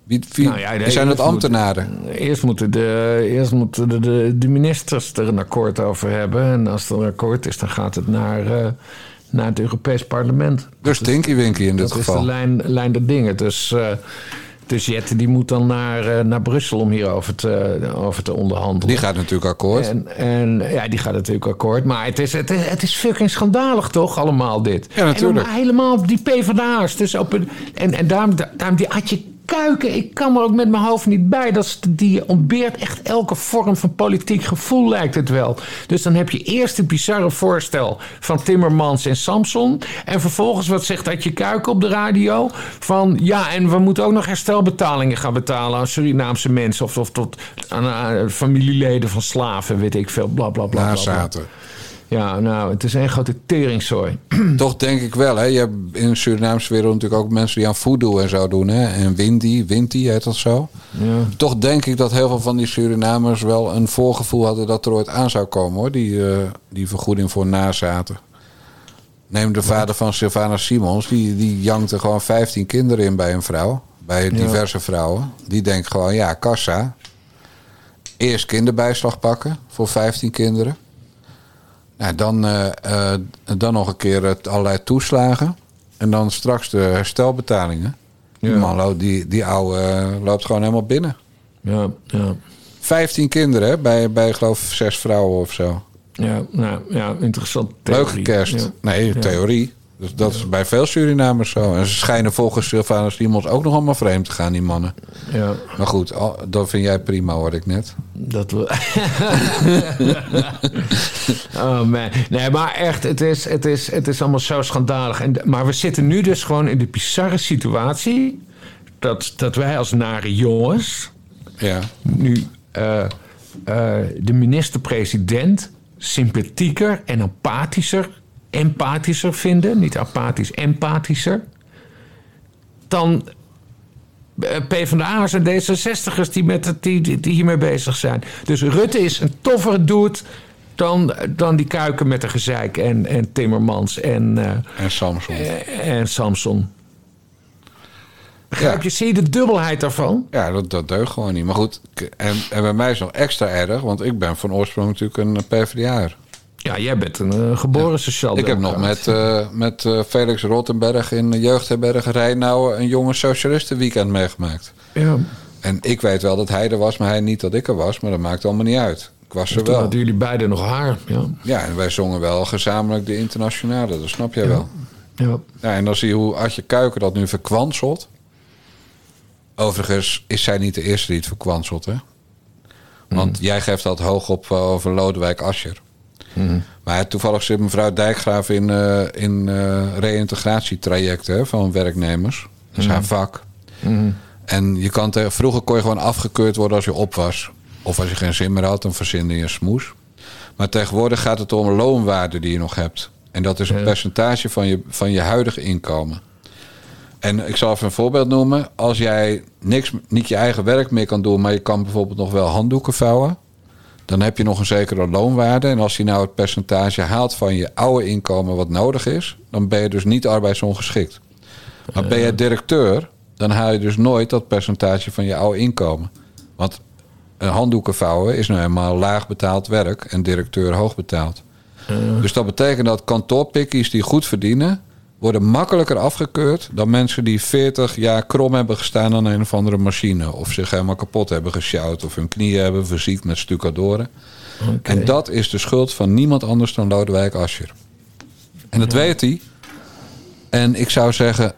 Wie, wie, Nou ja, zijn het moet- ambtenaren? Eerst moeten, de, eerst moeten de, de, de ministers er een akkoord over hebben. En als er een akkoord is, dan gaat het naar, eh, naar het Europees Parlement. Dus Tinky Winky in dit Dat is geval. de lijn, lijn der dingen. Dus, eh dus Jette die moet dan naar, eh, naar Brussel om hierover te, over te onderhandelen. Die gaat natuurlijk akkoord. En, en ja, die gaat natuurlijk akkoord. Maar het is, het, is, het is fucking schandalig toch, allemaal dit? Ja, natuurlijk. En helemaal die PvdA's. Dus op een, en, en daarom, daarom die Adje Kuiken. Ik kan er ook met mijn hoofd niet bij. Dat die ontbeert echt elke vorm van politiek gevoel, lijkt het wel. Dus dan heb je eerst het bizarre voorstel van Timmermans en Samson. En vervolgens, wat zegt Adje Kuiken op de radio? Van ja, en we moeten ook nog herstelbetalingen gaan betalen aan Surinaamse mensen. Of, of tot aan, aan familieleden van slaven, weet ik veel. Bla bla bla. bla, bla. Ja, nou, het is een grote teringzooi. (clears throat) Toch denk ik wel. Hè? Je hebt in de Surinaamse wereld natuurlijk ook mensen die aan voodoo en zo doen. Hè? En Windy, Winty heet dat zo. Ja. Toch denk ik dat heel veel van die Surinamers wel een voorgevoel hadden dat er ooit aan zou komen hoor. Die, eh, die vergoeding voor nazaten. Neem de vader van Sylvana Simons. Die, die jankte gewoon 15 kinderen in bij een vrouw. Bij diverse vrouwen. Die denkt gewoon, ja, kassa. Eerst kinderbijslag pakken voor 15 kinderen. Nou, dan, eh, eh, dan nog een keer het, allerlei toeslagen. En dan straks de herstelbetalingen. Ja. man die, die oude eh, loopt gewoon helemaal binnen. Ja, ja. 15 kinderen hè, bij, bij geloof ik zes vrouwen of zo. Ja, nou, ja, interessant. Leuke kerst. Ja. Nee, theorie. Dus dat is bij veel Surinamers zo. En ze schijnen volgens Sylvana Simons ook nog allemaal vreemd te gaan, die mannen. Ja, Maar goed, al- dat vind jij prima, hoor ik net. dat we. (laughs) oh man. Nee, maar echt, het is, het is, het is allemaal zo schandalig. En, maar we zitten nu dus gewoon in de bizarre situatie. Dat, dat wij als nare jongens. Ja. nu eh, eh, de minister-president sympathieker en empathischer, empathischer vinden, niet apathisch, empathischer, dan eh, PvdA'ers en D66'ers die, met het, die, die, hiermee bezig zijn. Dus Rutte is een toffere dude dan, dan die kuiken met de gezeik en, en Timmermans en, eh, En Samson. en Samson. Begrijp je? Zie je de dubbelheid daarvan? Ja, dat, dat deugt gewoon niet. Maar goed, en, en bij mij is het nog extra erg, want ik ben van oorsprong natuurlijk een PvdA'er. Ja, jij bent een eh, geboren sociaal Ik heb nog met, eh, met eh, Felix Rottenberg in jeugdherberg Rijnauw een jonge socialistenweekend meegemaakt. Ja, En ik weet wel dat hij er was, maar hij niet dat ik er was. Maar dat maakt allemaal niet uit. Ik was er wel. hadden jullie beiden nog haar. Ja, Ja, en wij zongen wel gezamenlijk de internationale. Dat snap jij wel. ja. Ja, en dan zie je hoe Adje Kuiken dat nu verkwanselt. Overigens is zij niet de eerste die het verkwanselt, hè? Want jij geeft dat hoog op over Lodewijk Asscher. Maar toevallig zit mevrouw Dijkgraaf in, eh in eh reïntegratietrajecten van werknemers. Dat is haar vak. En je kan te- vroeger kon je gewoon afgekeurd worden als je op was. Of als je geen zin meer had, dan verzinde je een smoes. Maar tegenwoordig gaat het om een loonwaarde die je nog hebt. En dat is een percentage van je, van je huidige inkomen. En ik zal even een voorbeeld noemen. Als jij niks, niet je eigen werk meer kan doen, maar je kan bijvoorbeeld nog wel handdoeken vouwen. Dan heb je nog een zekere loonwaarde. En als je nou het percentage haalt van je oude inkomen wat nodig is, dan ben je dus niet arbeidsongeschikt. Maar ben je directeur, dan haal je dus nooit dat percentage van je oude inkomen. Want een handdoeken vouwen is nou eenmaal laag betaald werk en directeur hoog betaald. Dus dat betekent dat kantoorpikkies die goed verdienen, worden makkelijker afgekeurd dan mensen die 40 jaar krom hebben gestaan aan een of andere machine. Of zich helemaal kapot hebben gesjouwd. Of hun knieën hebben verziekt met stucadoren. En dat is de schuld van niemand anders dan Lodewijk Asscher. En dat weet hij. En ik zou zeggen,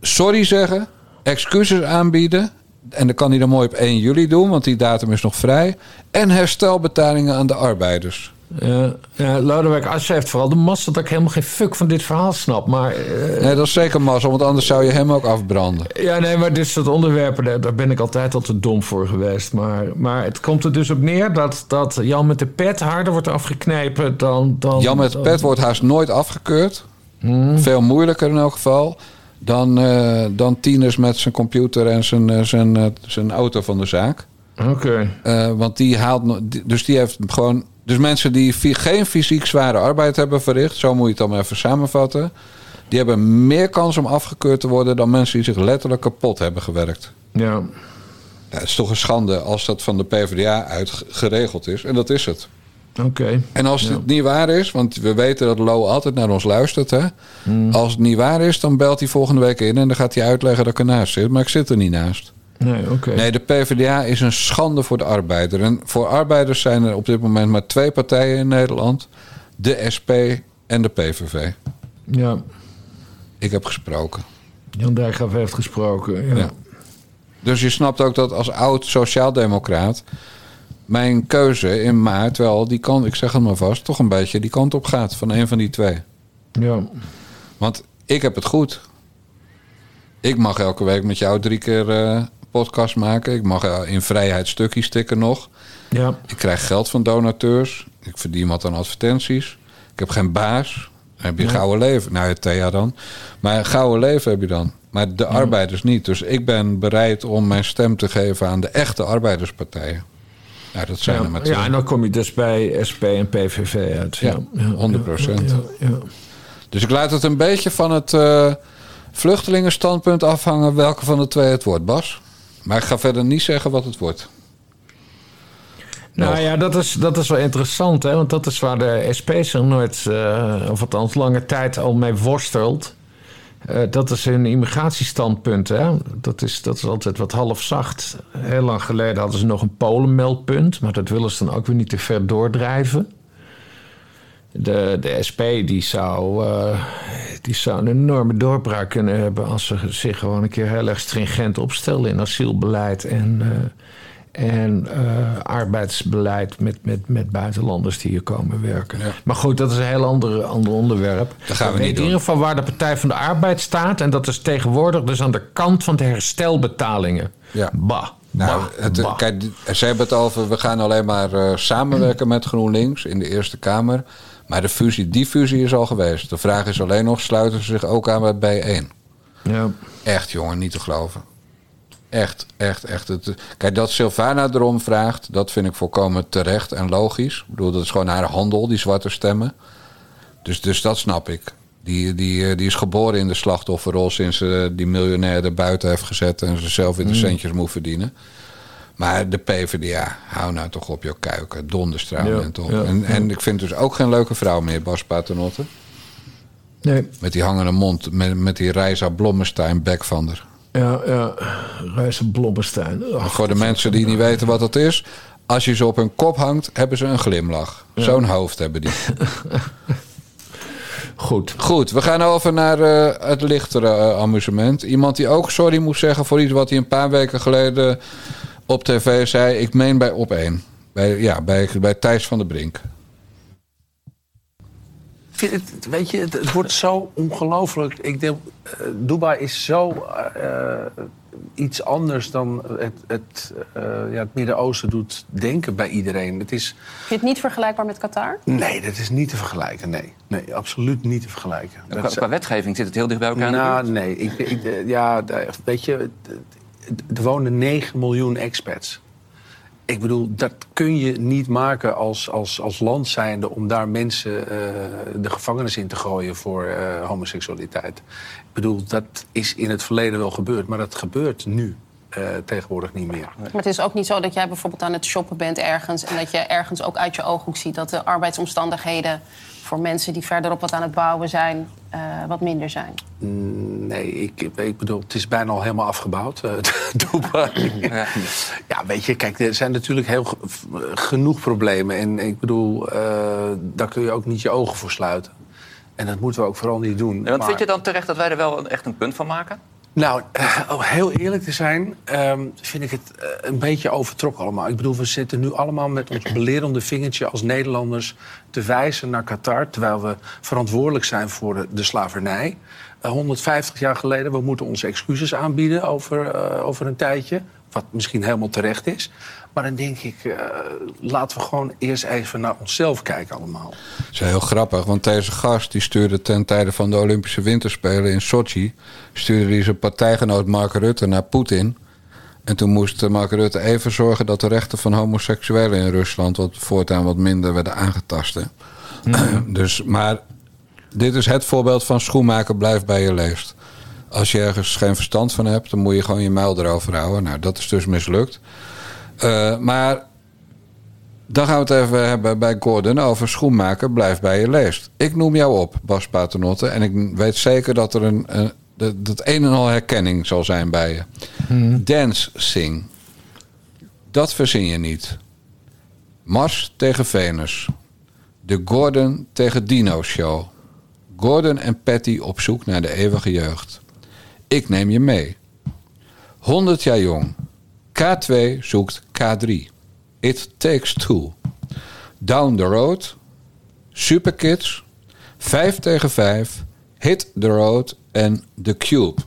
sorry zeggen, excuses aanbieden. En dat kan hij dan mooi op 1 juli doen, want die datum is nog vrij. En herstelbetalingen aan de arbeiders. Ja, ja, Lodewijk Asscher heeft vooral de massa dat ik helemaal geen fuck van dit verhaal snap. Maar eh, Nee, dat is zeker mazzel, want anders zou je hem ook afbranden. Ja, nee, maar dit soort onderwerpen, daar, daar ben ik altijd al te dom voor geweest. Maar, maar het komt er dus op neer dat, dat Jan met de pet harder wordt afgeknepen dan... dan Jan met dan- pet wordt haast nooit afgekeurd. Veel moeilijker in elk geval. Dan, eh, dan tieners met zijn computer en zijn, eh, zijn, zijn auto van de zaak. Oké, want die haalt. Dus die heeft gewoon. Dus mensen die geen fysiek zware arbeid hebben verricht, zo moet je het dan maar even samenvatten. Die hebben meer kans om afgekeurd te worden dan mensen die zich letterlijk kapot hebben gewerkt. ja. Is toch een schande als dat van de PvdA uit ge- geregeld is. En dat is het. Oké. En als het niet waar is, want we weten dat Lo altijd naar ons luistert. Hè? Als het niet waar is, dan belt hij volgende week in en dan gaat hij uitleggen dat ik ernaast zit. Maar ik zit er niet naast. Nee, oké. Nee, de PvdA is een schande voor de arbeider. En voor arbeiders zijn er op dit moment maar twee partijen in Nederland: de SP en de PVV. Ja, Ik heb gesproken. Jan Dijkgraaf heeft gesproken. Ja. Ja. Dus je snapt ook dat als oud sociaaldemocraat mijn keuze in maart wel die kant, ik zeg het maar vast, toch een beetje die kant op gaat van een van die twee. ja. Want ik heb het goed. Ik mag elke week met jou drie keer eh, podcast maken. Ik mag eh, in vrijheid stukjes stikken nog. ja. Ik krijg geld van donateurs. Ik verdien wat aan advertenties. Ik heb geen baas. Dan heb je een gouden leven. Nou, Thea dan. Maar een gouden leven heb je dan. Maar de arbeiders niet. Dus ik ben bereid om mijn stem te geven aan de echte arbeiderspartijen. Nou, dat zijn er maar Ja, ja, en dan kom je dus bij SP en PVV uit. Ja, 100%. Ja, ja, ja. Dus ik laat het een beetje van het eh, vluchtelingenstandpunt afhangen welke van de twee het wordt, Bas. Maar ik ga verder niet zeggen wat het wordt. Nou Nog. ja, dat is, dat is wel interessant, hè? want dat is waar de SP zich nooit, eh, of althans lange tijd al mee worstelt. Eh, dat is hun immigratiestandpunt. Hè? Dat, is, dat is altijd wat half zacht. Heel lang geleden hadden ze nog een Polenmeldpunt, maar dat willen ze dan ook weer niet te ver doordrijven. De, de SP die zou, eh, die zou een enorme doorbraak kunnen hebben als ze zich gewoon een keer heel erg stringent opstellen in asielbeleid en, eh, en eh, arbeidsbeleid met, met, met buitenlanders die hier komen werken. Ja. Maar goed, dat is een heel ander, ander onderwerp. Dat gaan we niet in ieder geval waar de Partij van de Arbeid staat en dat is tegenwoordig dus aan de kant van de herstelbetalingen. Ja. Bah. Nou, bah, het, bah. kijk, ze hebben het over, we gaan alleen maar samenwerken met GroenLinks in de Eerste Kamer. Maar de fusie, die fusie is al geweest. De vraag is alleen nog, sluiten ze zich ook aan bij B1? Ja. Echt, jongen, niet te geloven. Echt, echt, echt. Het, kijk, dat Sylvana erom vraagt, dat vind ik volkomen terecht en logisch. Ik bedoel, dat is gewoon haar handel, die zwarte stemmen. Dus, dus dat snap ik. Die, die, eh, die is geboren in de slachtofferrol sinds ze die miljonair er buiten heeft gezet en ze zelf weer de centjes moet verdienen. Maar de PvdA, hou nou toch op jouw kuiken. Donderstraal Ja, en en, ik vind dus ook geen leuke vrouw meer, Bas Paternotte. Nee. Met die hangende mond, met, met die Reisa Blommestein bek van haar. Ja, ja. Reizen Blommestein. Ach, Voor de mensen die niet weten wat dat is. Als je ze op hun kop hangt, hebben ze een glimlach. Zo'n hoofd hebben die. (laughs) Goed. Goed, we gaan over naar eh, het lichtere eh, amusement. Iemand die ook sorry moet zeggen voor iets wat hij een paar weken geleden op tv zei. Ik meen bij op één. Bij, ja, bij, bij Thijs van der Brink. Het, weet je, het, het wordt zo ongelooflijk. Ik denk, eh, Dubai is zo eh, iets anders dan het, het, eh, ja, het Midden-Oosten doet denken bij iedereen. Het is, Vind je het niet vergelijkbaar met Qatar? nee, dat is niet te vergelijken. Nee, nee absoluut niet te vergelijken. Qua, qua wetgeving zit het heel dicht bij elkaar. nou, nee. Ik, ik, ja, weet je, er wonen 9 miljoen expats. Ik bedoel, dat kun je niet maken als, als, als land zijnde... om daar mensen eh, de gevangenis in te gooien voor eh, homoseksualiteit. Ik bedoel, dat is in het verleden wel gebeurd, maar dat gebeurt nu. eh, tegenwoordig niet meer. Maar het is ook niet zo dat jij bijvoorbeeld aan het shoppen bent ergens... en dat je ergens ook uit je ooghoek ziet dat de arbeidsomstandigheden... voor mensen die verderop wat aan het bouwen zijn, eh, wat minder zijn. Nee, ik, ik bedoel, het is bijna al helemaal afgebouwd. eh, (laughs) Dubai. ja. weet je, kijk, er zijn natuurlijk heel ge- genoeg problemen. En ik bedoel, eh, daar kun je ook niet je ogen voor sluiten. En dat moeten we ook vooral niet doen. En want Maar- vind je dan terecht dat wij er wel een, echt een punt van maken? Nou, eh, om heel eerlijk te zijn, ehm, vind ik het eh, een beetje overtrokken allemaal. Ik bedoel, we zitten nu allemaal met ons belerende vingertje als Nederlanders te wijzen naar Qatar, terwijl we verantwoordelijk zijn voor de, slavernij. Eh, 150 jaar geleden, we moeten onze excuses aanbieden over, eh, over een tijdje, wat misschien helemaal terecht is. Maar dan denk ik, eh, laten we gewoon eerst even naar onszelf kijken allemaal. Dat is heel grappig, want deze gast die stuurde ten tijde van de Olympische Winterspelen in Sochi... stuurde hij zijn partijgenoot Mark Rutte naar Poetin. En toen moest eh, Mark Rutte even zorgen dat de rechten van homoseksuelen in Rusland... wat voortaan wat minder werden aangetast. hè. (clears throat) dus, maar dit is het voorbeeld van schoenmaker blijf bij je leest. Als je ergens geen verstand van hebt, dan moet je gewoon je muil erover houden. Nou, dat is dus mislukt. Eh, maar dan gaan we het even hebben bij Gordon over schoenmaker. Blijf bij je leest. Ik noem jou op, Bas Paternotte. En ik weet zeker dat er een, een, dat, dat een en al herkenning zal zijn bij je. Dance Sing. Dat verzin je niet. Mars tegen Venus. De Gordon tegen Dino Show. Gordon en Patty op zoek naar de eeuwige jeugd. Ik neem je mee. 100 jaar jong. K2 zoekt K3. It Takes Two. Down the Road. Superkids. 5 tegen 5. Hit the Road en The Cube.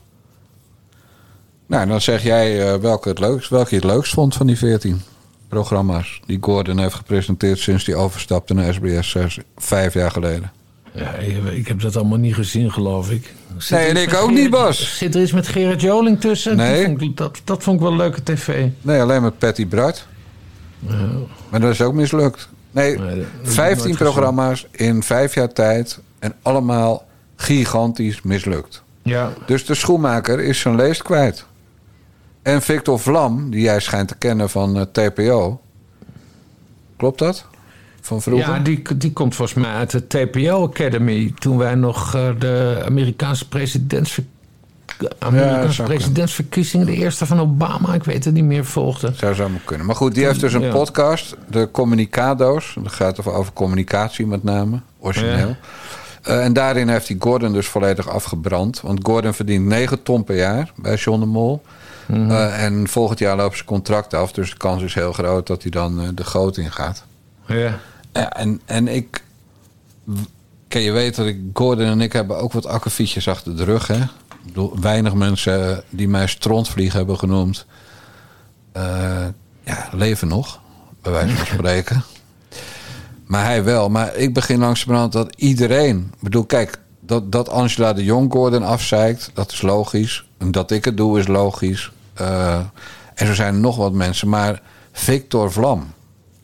Nou, dan zeg jij eh, welke, het leukst, welke je het leukst vond van die 14 programma's die Gordon heeft gepresenteerd sinds hij overstapte naar SBS 6, vijf jaar geleden. Ja, ik heb dat allemaal niet gezien, geloof ik. Zit Nee, en ik ook niet, Bas. Zit er iets met Gerard Joling tussen? Nee. Dat vond, ik, dat, dat vond ik wel leuke tv. Nee, alleen met Patty Bart. Maar dat is ook mislukt. Nee, Nee, dat heb ik nooit 15 gezien. programma's in vijf jaar tijd. En allemaal gigantisch mislukt. Ja, Dus de schoenmaker is zijn leest kwijt. En Victor Vlam, die jij schijnt te kennen van eh, TPO. Klopt dat? Van vroeger? ja die, die komt volgens mij uit de TPO Academy. Toen wij nog eh, de Amerikaanse presidentsver... Amerikaanse presidentsverkiezingen, de eerste van Obama, ik weet het niet meer, volgde. Zou zo maar kunnen. Maar goed, die heeft dus een Ja. podcast, de Communicado's. Dat gaat over, over communicatie met name, origineel. Ja. Eh, en daarin heeft hij Gordon dus volledig afgebrand. Want Gordon verdient 9 ton per jaar bij John de Mol. Mhm. Eh, en volgend jaar loopt zijn contract af. Dus de kans is heel groot dat hij dan de goot in gaat. Ja. Ja, en, en ik... Kijk, je weet dat ik... Gordon en ik hebben ook wat akkefietjes achter de rug, hè? Weinig mensen die mij strontvlieg hebben genoemd... eh, ja, leven nog, bij wijze van (laughs) spreken. Maar hij wel. Maar ik begin langzamerhand dat iedereen... Ik bedoel, kijk, dat, dat Angela de Jong Gordon afzeikt... dat is logisch. En dat ik het doe is logisch. Eh, en zo zijn er nog wat mensen. Maar Victor Vlam...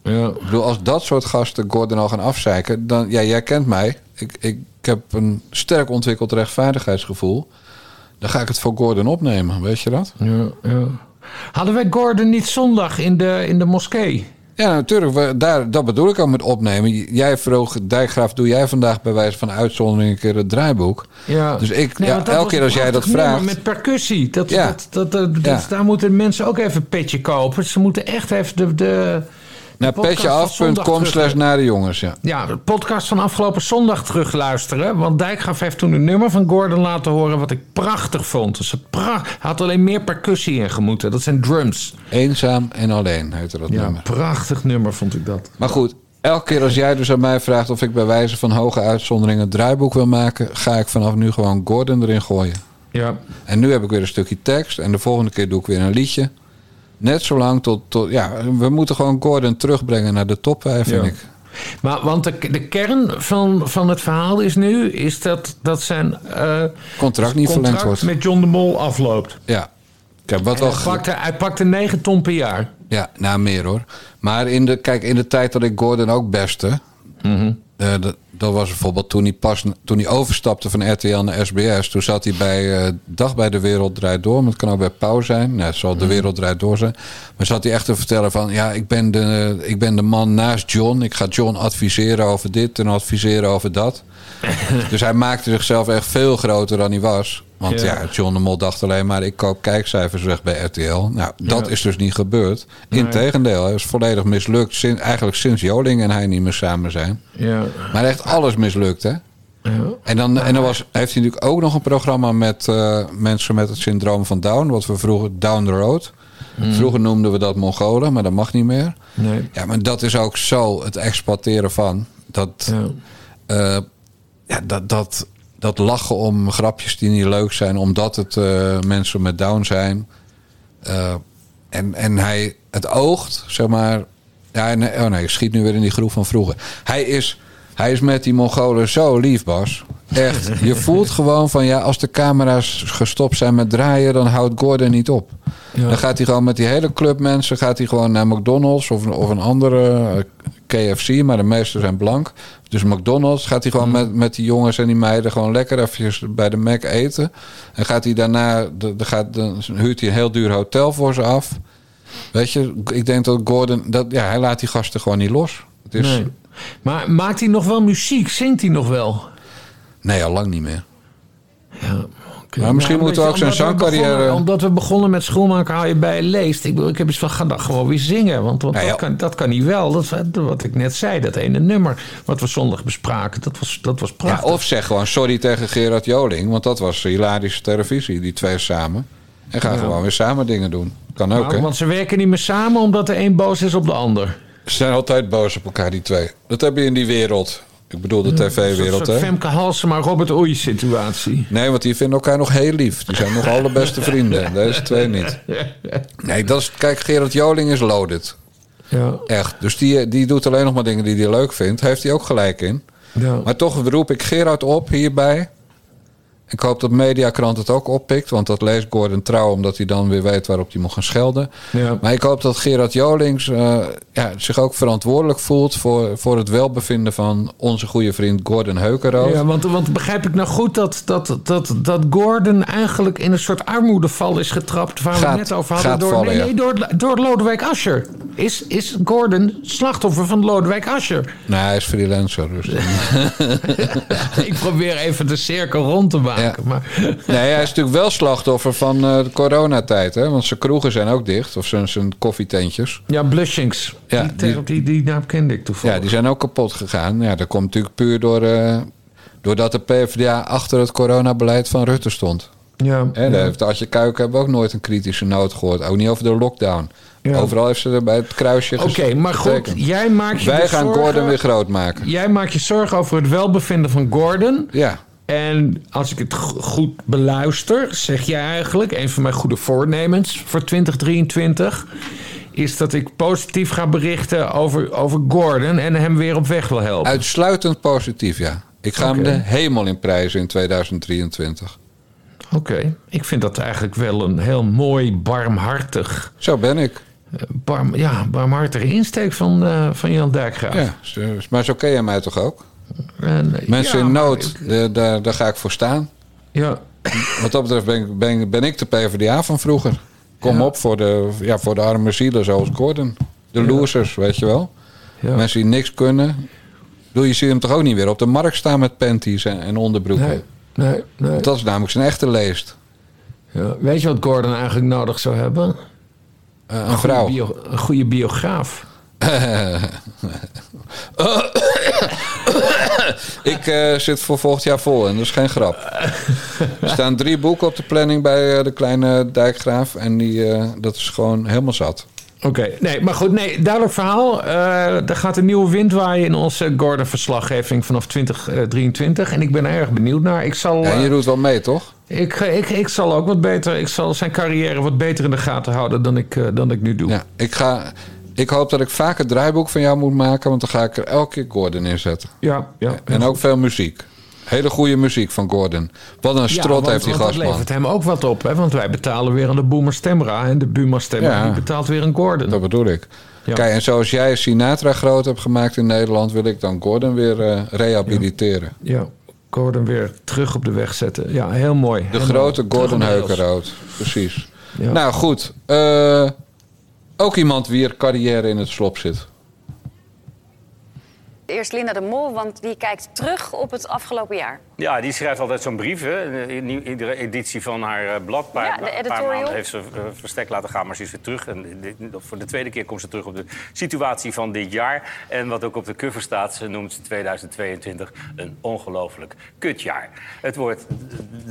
Ja. Ik bedoel, als dat soort gasten Gordon al gaan afzeiken, dan ja, jij kent mij. Ik, ik, heb een sterk ontwikkeld rechtvaardigheidsgevoel. Dan ga ik het voor Gordon opnemen, weet je dat? Ja, ja. Hadden wij Gordon niet zondag in de, in de moskee? Ja, natuurlijk. we- Daar, dat bedoel ik ook met opnemen. Jij vroeg, Dijkgraaf, doe jij vandaag bij wijze van uitzondering een keer het draaiboek? Ja. Dus ik, Nee, ja, elke keer als jij dat vraagt. Met percussie. Dat, Ja. dat, dat, dat, dat- Ja. Daar moeten mensen ook even een petje kopen. Ze moeten echt even de... de Naar petjeaf.com slash naar de jongens, ja. Ja, de podcast van afgelopen zondag terugluisteren. Want Dijkgraaf heeft toen een nummer van Gordon laten horen... wat ik prachtig vond. Dus het had alleen meer percussie in gemoeten. Dat zijn drums. Eenzaam en alleen heette dat Ja, nummer. prachtig nummer vond ik dat. Maar goed, elke keer als jij dus aan mij vraagt of ik bij wijze van hoge uitzondering een draaiboek wil maken, ga ik vanaf nu gewoon Gordon erin gooien. Ja, En nu heb ik weer een stukje tekst. En de volgende keer doe ik weer een liedje. Net zolang tot, tot... Ja, we moeten gewoon Gordon terugbrengen naar de top 5, vind Ja. ik. maar want de, de kern van, van het verhaal is nu... is dat, dat zijn eh, Contract niet verlengd wordt. met John de Mol afloopt. Ja. Kijk, wat. Hij pakte, hij pakte 9 ton per jaar. Ja, nou meer hoor. Maar in de, kijk, in de tijd dat ik Gordon ook beste... eh, dat, dat was bijvoorbeeld toen hij pas toen hij overstapte van RTL naar SBS. Toen zat hij bij eh, Dag bij de Wereld Draait Door. Maar het kan ook bij Pauw zijn. Nee, het zal de Wereld Draait Door zijn. Maar zat hij echt te vertellen van... Ja, ik ben, de, ik ben de man naast John. Ik ga John adviseren over dit en adviseren over dat. (laughs) dus hij maakte zichzelf echt veel groter dan hij was. Want Ja. ja, John de Mol dacht alleen maar... ik koop kijkcijfers weg bij RTL. Nou, dat Ja. is dus niet gebeurd. Integendeel, hij is volledig mislukt. Sin- eigenlijk sinds Joling en hij niet meer samen zijn. Ja. Maar echt alles mislukt, hè? En dan, en dan was, heeft hij natuurlijk ook nog een programma met eh, mensen met het syndroom van Down. Wat we vroeger Down the Road. Vroeger noemden we dat Mongolen, maar dat mag niet meer. Nee. Ja, maar dat is ook zo het exploiteren van. Dat, Ja. eh, ja, dat, dat, dat lachen om grapjes die niet leuk zijn, omdat het eh, mensen met Down zijn. Eh, en, en hij, het oogt, zeg maar. Ja, oh nee, ik schiet nu weer in die groep van vroeger. Hij is, hij is met die Mongolen zo lief, Bas. Echt. Je (laughs) voelt gewoon van ja, als de camera's gestopt zijn met draaien, dan houdt Gordon niet op. Dan gaat hij gewoon met die hele club mensen gaat hij gewoon naar McDonald's of, of een andere eh, KFC, maar de meeste zijn blank. Dus McDonald's gaat hij gewoon met, met die jongens en die meiden gewoon lekker eventjes bij de Mac eten. En gaat hij daarna, de, de gaat, dan huurt hij een heel duur hotel voor ze af. Weet je, ik denk dat Gordon, dat, ja, hij laat die gasten gewoon niet los. Het is, Nee. Maar maakt hij nog wel muziek? Zingt hij nog wel? nee, al lang niet meer. Ja. Maar misschien Nou, moeten we ook zijn omdat we zangcarrière- begonnen- Omdat we begonnen met schoenmaker hou je bij je leest. Ik, bedoel, ik heb eens van, ga dan gewoon weer zingen. Want, want Nou ja. dat, kan, dat kan niet wel. Dat, wat ik net zei, dat ene nummer wat we zondag bespraken, dat was, dat was Ja, prachtig. of zeg gewoon sorry tegen Gerard Joling, want dat was hilarische televisie, die twee samen. En ga gewoon weer samen dingen doen. Kan ook, Maar- hè? want ze werken niet meer samen omdat de een boos is op de ander. Ze zijn altijd boos op elkaar, die twee. Dat heb je in die wereld. Ik bedoel de tv-wereld, hè? Femke Halsema, Robert Oei situatie. Nee, want die vinden elkaar nog heel lief. Die zijn nog alle beste vrienden. (laughs) Deze twee niet. Nee, dat is... Kijk, Gerard Joling is loaded. Ja, Echt. Dus die, die doet alleen nog maar dingen die hij leuk vindt. Heeft hij ook gelijk in. ja. Maar toch roep ik Gerard op hierbij. Ik hoop dat Mediakrant het ook oppikt. Want dat leest Gordon trouw, omdat hij dan weer weet waarop hij moet gaan schelden. Ja. Maar ik hoop dat Gerard Jolings eh, ja, zich ook verantwoordelijk voelt... Voor, voor het welbevinden van onze goede vriend Gordon Heukenrood. Ja, want, want begrijp ik nou goed dat, dat, dat, dat Gordon eigenlijk in een soort armoedeval is getrapt waar we Gaat- het net over hadden? Door, vallen, nee, door, door Lodewijk Asscher. Is, is Gordon slachtoffer van Lodewijk Asscher? Nee, hij is freelancer. Dus (laughs) ik probeer even de cirkel rond te maken. Ja. Maar, nee, hij is natuurlijk wel slachtoffer van eh, de coronatijd. Hè? Want zijn kroegen zijn ook dicht. Of zijn, zijn koffietentjes. ja, Blushings. Ja, die, die- die, naam kende ik toevallig. Ja, die zijn ook kapot gegaan. Ja, dat komt natuurlijk puur door, eh, doordat de PvdA achter het coronabeleid van Rutte stond. ja, Hè, daar heeft Adje Kuiken hebben we ook nooit een kritische noot gehoord. Ook niet over de lockdown. Ja. Overal heeft ze er bij het kruisje Oké, maar goed, jij maakt je Wij gaan zorgen- Gordon weer groot maken. Jij maakt je zorgen over het welbevinden van Gordon. Ja, En als ik het go- goed beluister, zeg jij eigenlijk, een van mijn goede voornemens voor 2023, is dat ik positief ga berichten over, over Gordon en hem weer op weg wil helpen. uitsluitend positief, ja. Ik ga hem de hemel in prijzen in 2023. Oké, ik vind dat eigenlijk wel een heel mooi, barmhartig, Zo ben ik. eh, barm, ja, barmhartige insteek van, eh, van Jan Dijkgraaf. Ja, maar zo ken jij mij toch ook? En, eh, Mensen ja, in nood, ik- daar, daar ga ik voor staan. ja, Wat dat betreft ben, ik- ben, ben ik de PvdA van vroeger. Kom Ja. op voor de, ja, voor de arme zielen zoals Gordon. De losers, weet je wel. Mensen die niks kunnen. Bedoel, je ziet hem toch ook niet weer op de markt staan met panties en, en onderbroeken. Nee, nee, nee. Dat is namelijk zijn echte leest. Ja. Weet je wat Gordon eigenlijk nodig zou hebben? Eh, een vrouw. Goede bio- een goede biograaf. (laughs) (coughs) Ik eh, zit voor volgend jaar vol en dat is geen grap. Er staan drie boeken op de planning bij eh, de kleine dijkgraaf. En die, eh, dat is gewoon helemaal zat. Oké, nee, maar goed, nee, duidelijk verhaal. Er gaat een nieuwe wind waaien in onze Gordon-verslaggeving vanaf 2023. En ik ben er erg benieuwd naar. Ik zal, Ja, je doet wel mee, toch? ik, ik, ik zal ook wat beter, ik zal zijn carrière wat beter in de gaten houden dan ik, dan ik nu doe. Ja, ik, ga, ik hoop dat ik vaak het draaiboek van jou moet maken. Want dan ga ik er elke keer Gordon in zetten. ja, ja. En ook veel muziek. Hele goede muziek van Gordon. Wat een strot want- heeft die want dat gastman. levert hem ook wat op, hè? want wij betalen weer aan de Boomer Stemra. En de Boomer Stemra Ja. die betaalt weer een Gordon. Dat bedoel ik. Ja. Kijk, en zoals jij Sinatra groot hebt gemaakt in Nederland... wil ik dan Gordon weer eh, rehabiliteren. Ja, Gordon weer terug op de weg zetten. Ja, heel mooi. De grote Gordon. Heukenrood. Precies. Ja. Nou goed. eh, ook iemand wier carrière in het slop zit. Eerst Linda de Mol, want die kijkt terug op het afgelopen jaar. Ja, die schrijft altijd zo'n brief. Hè. In iedere editie van haar eh, blad. Een paar, Ja, de paar maanden heeft ze eh, verstek laten gaan, maar ze is weer terug. En voor de tweede keer komt ze terug op de situatie van dit jaar. En wat ook op de cover staat, ze noemt ze 2022 een ongelooflijk kutjaar. Het woord,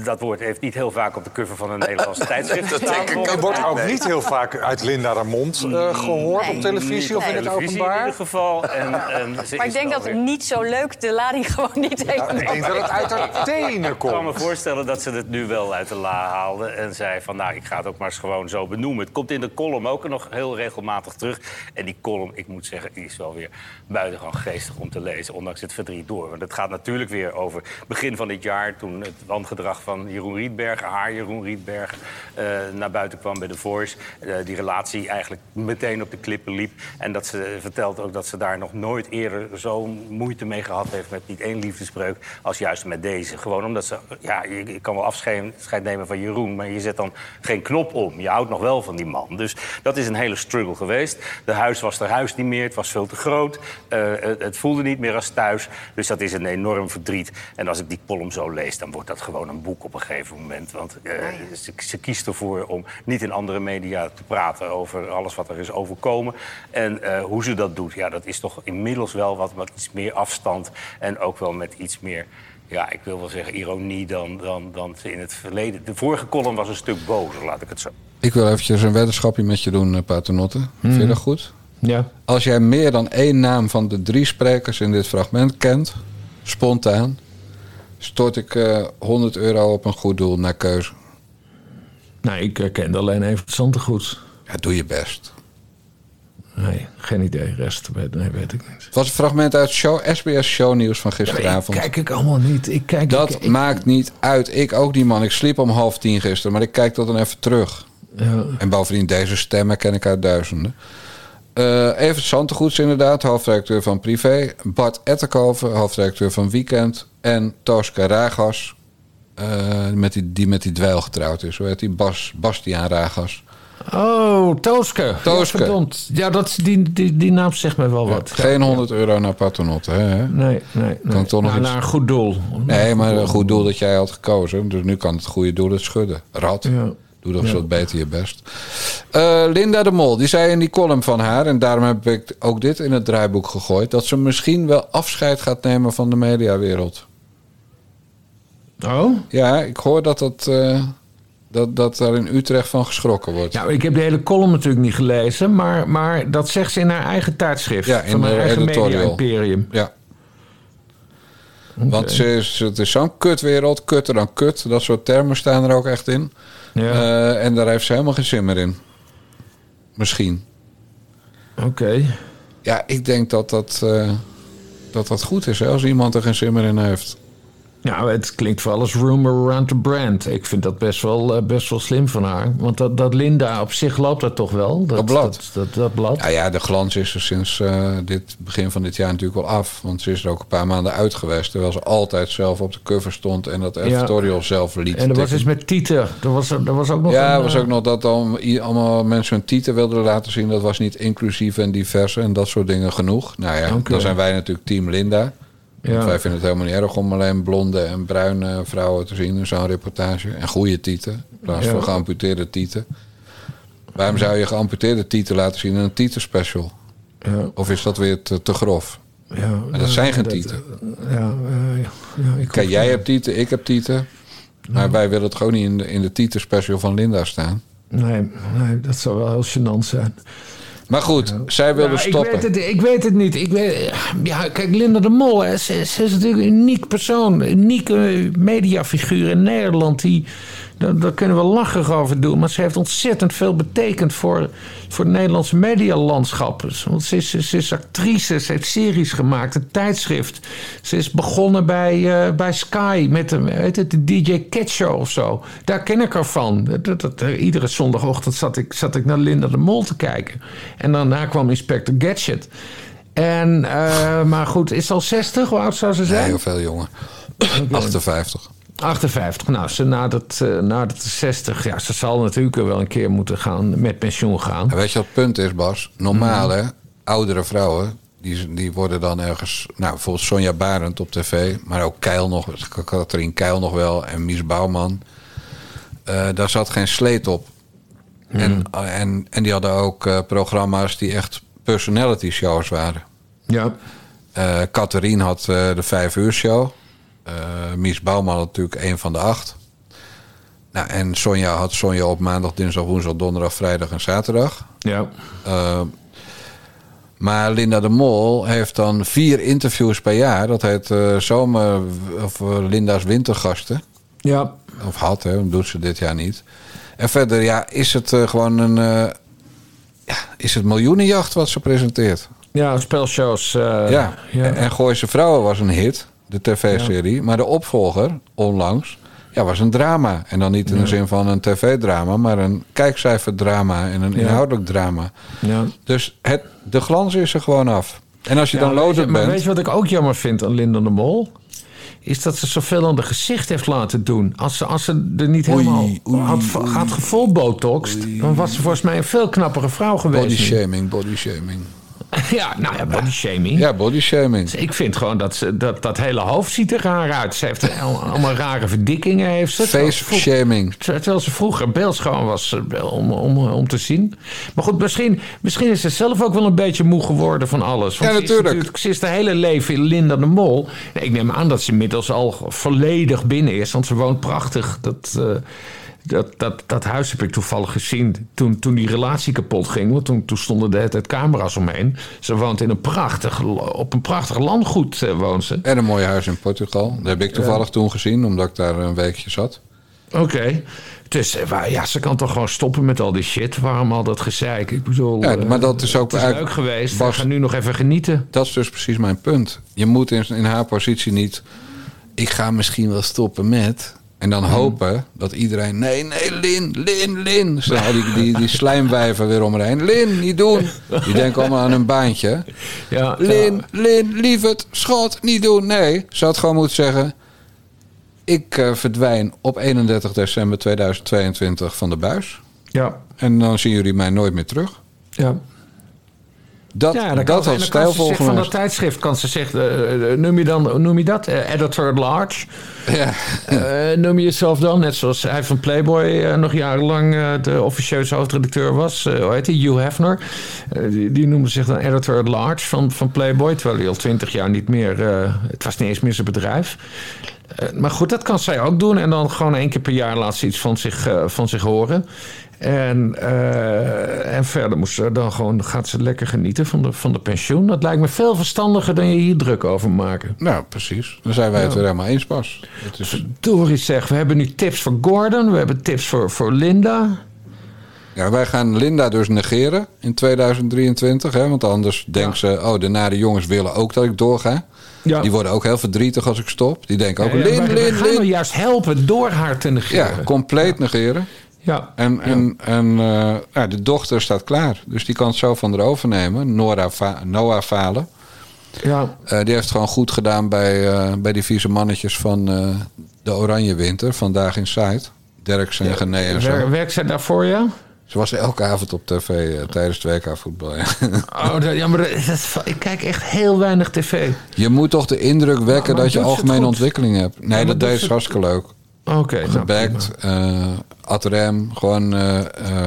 dat woord heeft niet heel vaak op de cover van een Nederlandse (laughs) tijdschrift gestaan. Er wordt ook niet heel vaak uit Linda de Mond eh, gehoord Nee. op televisie of in het televisie in openbaar. ieder geval. En, en ze Maar ik denk dat weer- niet zo leuk de lading (laughs) gewoon niet Ja, heeft. ik denk dat het uit (laughs) tenen Ik kan me voorstellen dat ze het nu wel uit de la haalde. En zei van, nou, ik ga het ook maar eens gewoon zo benoemen. Het komt in de column ook nog heel regelmatig terug. En die column, ik moet zeggen, die is wel weer buitengewoon geestig om te lezen. Ondanks het verdriet door. Want het gaat natuurlijk weer over begin van dit jaar... toen het wangedrag van Jeroen Rietbergen, haar Jeroen Rietbergen... eh, naar buiten kwam bij The Voice. Eh, die relatie eigenlijk meteen op de klippen liep. En dat ze vertelt ook dat ze daar nog nooit eerder zo'n moeite mee gehad heeft... met niet één liefdesbreuk als juist met deze. Gewoon omdat ze... Ja, je, je kan wel afscheid nemen van Jeroen... maar je zet dan geen knop om. Je houdt nog wel van die man. Dus dat is een hele struggle geweest. De huis was er huis niet meer. Het was veel te groot. Eh, het, het voelde niet meer als thuis. Dus dat is een enorm verdriet. En als ik die column zo lees, dan wordt dat gewoon een boek op een gegeven moment. Want eh, ze, ze kiest ervoor om niet in andere media te praten... over alles wat er is overkomen. En eh, hoe ze dat doet, ja, dat is toch inmiddels wel wat, wat iets meer afstand... en ook wel met iets meer ja, ik wil wel zeggen ironie dan, dan, dan in het verleden. De vorige column was een stuk bozer, laat ik het zo. Ik wil eventjes een weddenschapje met je doen, eh, Paternotte. Vind je dat goed? Ja. Als jij meer dan één naam van de drie sprekers in dit fragment kent, spontaan, stort ik eh 100 euro op een goed doel naar keuze. Nou, ik herkende alleen even het Zantegoed. Ja, doe je best. Nee, geen idee. Rest weet, nee, weet ik niet. Het was een fragment uit show, SBS Shownieuws van gisteravond. kijk ik allemaal niet. Ik kijk, dat ik- ik- maakt niet uit. Ik ook niet, man. Ik sliep om half tien gisteren, maar ik kijk dat dan even terug. Ja. En bovendien, deze stemmen ken ik uit duizenden. Eh even Santegoeds inderdaad, hoofdredacteur van Privé. Bart Etterkoven, hoofdredacteur van Weekend. En Tooske Ragas, eh, met die, die met die dweil getrouwd is. Hoe heet die? Bas, Bastiaan Ragas. Oh, Tooske. Tooske. Ja. Ja, dat, die, die, die naam zegt me wel wat. Geen 100 euro naar Paternotte, hè? Nee, nee. nee. ik toch nog Nou, iets- Naar een goed doel. Nee, maar een goed doel dat jij had gekozen. Dus nu kan het goede doel het schudden. Rad. Doe toch wat beter je best. Eh, Linda de Mol, die zei in die column van haar... en daarom heb ik ook dit in het draaiboek gegooid... dat ze misschien wel afscheid gaat nemen van de mediawereld. Oh? Ja, ik hoor dat, dat, eh, dat, dat daar in Utrecht van geschrokken wordt. Ja, ik heb de hele column natuurlijk niet gelezen, maar, maar dat zegt ze in haar eigen tijdschrift. Ja, in van haar eigen media-imperium. Ja. Want ze is, het is zo'n kutwereld, kutter dan kut. Dat soort termen staan er ook echt in. Ja. Eh, en daar heeft ze helemaal geen zin meer in. Misschien. Oké. Ja, ik denk dat dat, eh, dat, dat goed is hè, als iemand er geen zin meer in heeft. Ja, het klinkt wel als rumor around the brand. Ik vind dat best wel, eh, best wel slim van haar. Want dat, dat Linda op zich loopt dat toch wel? Dat, Dat blad. Dat, dat, dat blad. Ja, ja, de glans is er sinds eh, dit begin van dit jaar natuurlijk wel af. Want ze is er ook een paar maanden uit geweest. Terwijl ze altijd zelf op de cover stond en dat editorial zelf liet. en er was tikken. iets met Tieten. Er was, er was ook nog Ja, er was eh, ook nog dat i- allemaal mensen hun titel wilden laten zien. Dat was niet inclusief en divers en dat soort dingen genoeg. Nou ja, dan zijn wij natuurlijk team Linda. Want Ja. wij vinden het helemaal niet erg om alleen blonde en bruine vrouwen te zien in zo'n reportage. En goede tieten, in plaats Ja. van geamputeerde tieten. Waarom zou je geamputeerde tieten laten zien in een tietenspecial? Ja. Of is dat weer te, te grof? Ja, En dat zijn geen tieten. Ja, eh, ja, ja, ik Kijk, jij hebt tieten, ik heb tieten. Maar wij willen het gewoon niet in de, in de tietenspecial van Linda staan. Nee, nee, dat zou wel heel gênant zijn. Maar goed, zij wilde Nou, stoppen. Ik weet, het, ik weet het niet. Ik weet, ja, kijk, Linda de Mol, hè, ze, ze is natuurlijk een uniek persoon. Een unieke mediafiguur in Nederland. Die, daar, daar kunnen we lacherig over doen. Maar ze heeft ontzettend veel betekend voor, voor het Nederlandse medialandschap. Want ze is, ze is actrice, ze heeft series gemaakt, een tijdschrift. Ze is begonnen bij, eh, bij Sky met de, weet het, de DJ Cat Show of zo. Daar ken ik haar van. Dat, dat, eh, iedere zondagochtend zat ik, zat ik naar Linda de Mol te kijken. En daarna kwam Inspector Gadget. En, eh, maar goed, is ze al 60? Hoe oud zou ze Nee, zijn? heel veel jonger. 58. 58. Nou, ze nadert, eh nadert de 60. Ja, ze zal natuurlijk wel een keer moeten gaan met pensioen gaan. En weet je wat het punt is, Bas? Normaal, hè? Oudere vrouwen, die, die worden dan ergens... Nou, bijvoorbeeld Sonja Barend op tv. Maar ook Keil nog, Katrien Keil nog wel. En Mies Bouwman. Eh, daar zat geen sleet op. En, en, en die hadden ook eh, programma's die echt personality shows waren. Ja. Eh Catherine had eh, de vijf uur show. Eh Mies Bouwman natuurlijk een van de acht. Nou, en Sonja had Sonja op maandag, dinsdag, woensdag, donderdag, vrijdag en zaterdag. Ja. Eh, maar Linda de Mol heeft dan vier interviews per jaar. Dat heet eh, zomer of Linda's wintergasten. Ja. Of had, hè, dat doet ze dit jaar niet. En verder, ja, is het gewoon een... ja, is het miljoenenjacht wat ze presenteert. Ja, spelshows. ja. ja. En, en Gooise Vrouwen was een hit, de tv-serie. Maar de opvolger, onlangs, ja, was een drama. En dan niet in de Ja. zin van een tv-drama, maar een kijkcijferdrama en een Ja. inhoudelijk drama. Ja. Dus het, de glans is er gewoon af. En als je dan maar bent... weet je wat ik ook jammer vind aan Linda de Mol? Is dat ze zoveel aan de gezicht heeft laten doen. Als ze, als ze er niet helemaal had, had gevolbotoxed... dan was ze volgens mij een veel knappere vrouw geweest. Body shaming, body shaming. (laughs) Ja, nou ja, body shaming. Ja, body shaming. Ik vind gewoon dat ze, dat, dat hele hoofd ziet er raar uit. Ze heeft al- allemaal rare verdikkingen. Heeft ze. Face vroeg- shaming. Terwijl ze vroeger beeldschoon was eh, om, om, om te zien. Maar goed, misschien, misschien is ze zelf ook wel een beetje moe geworden van alles. Want Ja, ze is natuurlijk. Ze is de hele leven in Linda de Mol. Nee, ik neem aan dat ze inmiddels al volledig binnen is. Want ze woont prachtig. Dat, eh, dat, dat, dat huis heb ik toevallig gezien toen, toen die relatie kapot ging. Want toen, toen stonden de hele tijd camera's omheen. Ze woont in een prachtig, op een prachtig landgoed, eh, woont ze. En een mooi huis in Portugal. Dat heb ik toevallig toen gezien, omdat ik daar een weekje zat. Oké. Dus eh, ja, ze kan toch gewoon stoppen met al die shit. Waarom al dat gezeik? Ik bedoel, Ja, eh, maar dat is ook het is leuk geweest. We Bas- gaan nu nog even genieten. Dat is dus precies mijn punt. Je moet in, in haar positie niet... Ik ga misschien wel stoppen met... En dan hopen dat iedereen... Nee, nee, Lin, Lin, Lin. Al die, die, die slijmwijven weer om heen. Lin, niet doen. Die denken allemaal aan hun baantje. Ja, Lin, Lin, lieverd, schat, niet doen. Nee, ze had gewoon moeten zeggen... Ik eh, verdwijn op 31 december 2022 van de buis. Ja. En dan zien jullie mij nooit meer terug. Ja. Dat, Ja, dat en had ze van dat tijdschrift kan ze zeggen, eh, eh, noem je dan, noem je dat? Eh, editor at large. Ja. Eh, noem je jezelf dan, net zoals hij van Playboy eh, nog jarenlang eh, de officieuze hoofdredacteur was. Eh, hoe heet hij? Hugh Hefner. Eh, die, die noemde zich dan editor at large van, van Playboy. Terwijl hij al twintig jaar niet meer, eh, het was niet eens meer zijn bedrijf. Eh, maar goed, dat kan zij ook doen. En dan gewoon één keer per jaar laat ze iets van zich, eh, van zich horen. En, eh, en verder moest ze dan gewoon, gaat ze lekker genieten van de, van de pensioen. Dat lijkt me veel verstandiger dan je hier druk over maken. Nou, precies. Dan zijn wij het Ja. weer helemaal eens, Bas. Het is, Doris zegt, we hebben nu tips voor Gordon. We hebben tips voor, voor Linda. ja, wij gaan Linda dus negeren in 2023. Hè, want anders denken ze... oh, de nare jongens willen ook dat ik doorga. Ja. Die worden ook heel verdrietig als ik stop. Die denken ook, Ja, Lin, wij- wij Lin, gaan haar Lin. juist helpen door haar te negeren. Ja, compleet negeren. Ja. En, en, en eh, ja, de dochter staat klaar. Dus die kan het zo van haar overnemen. Nora Va- Noah Falen. Ja. Eh, die heeft gewoon goed gedaan bij, eh, bij die vieze mannetjes van de Oranje Winter. Vandaag in Site. Derks en Gené en zo. Wer- werkt zij daarvoor, ja? Ze was elke avond op tv tijdens het WK voetbal. ja. (laughs) Oh, dat, ja, maar dat, dat- ik kijk echt heel weinig tv. Je moet toch de indruk wekken dat je algemene ontwikkeling hebt. Nee, Ja, dat deed ze hartstikke leuk. Oké, nou, Gebackt, eh ad rem, gewoon eh, eh,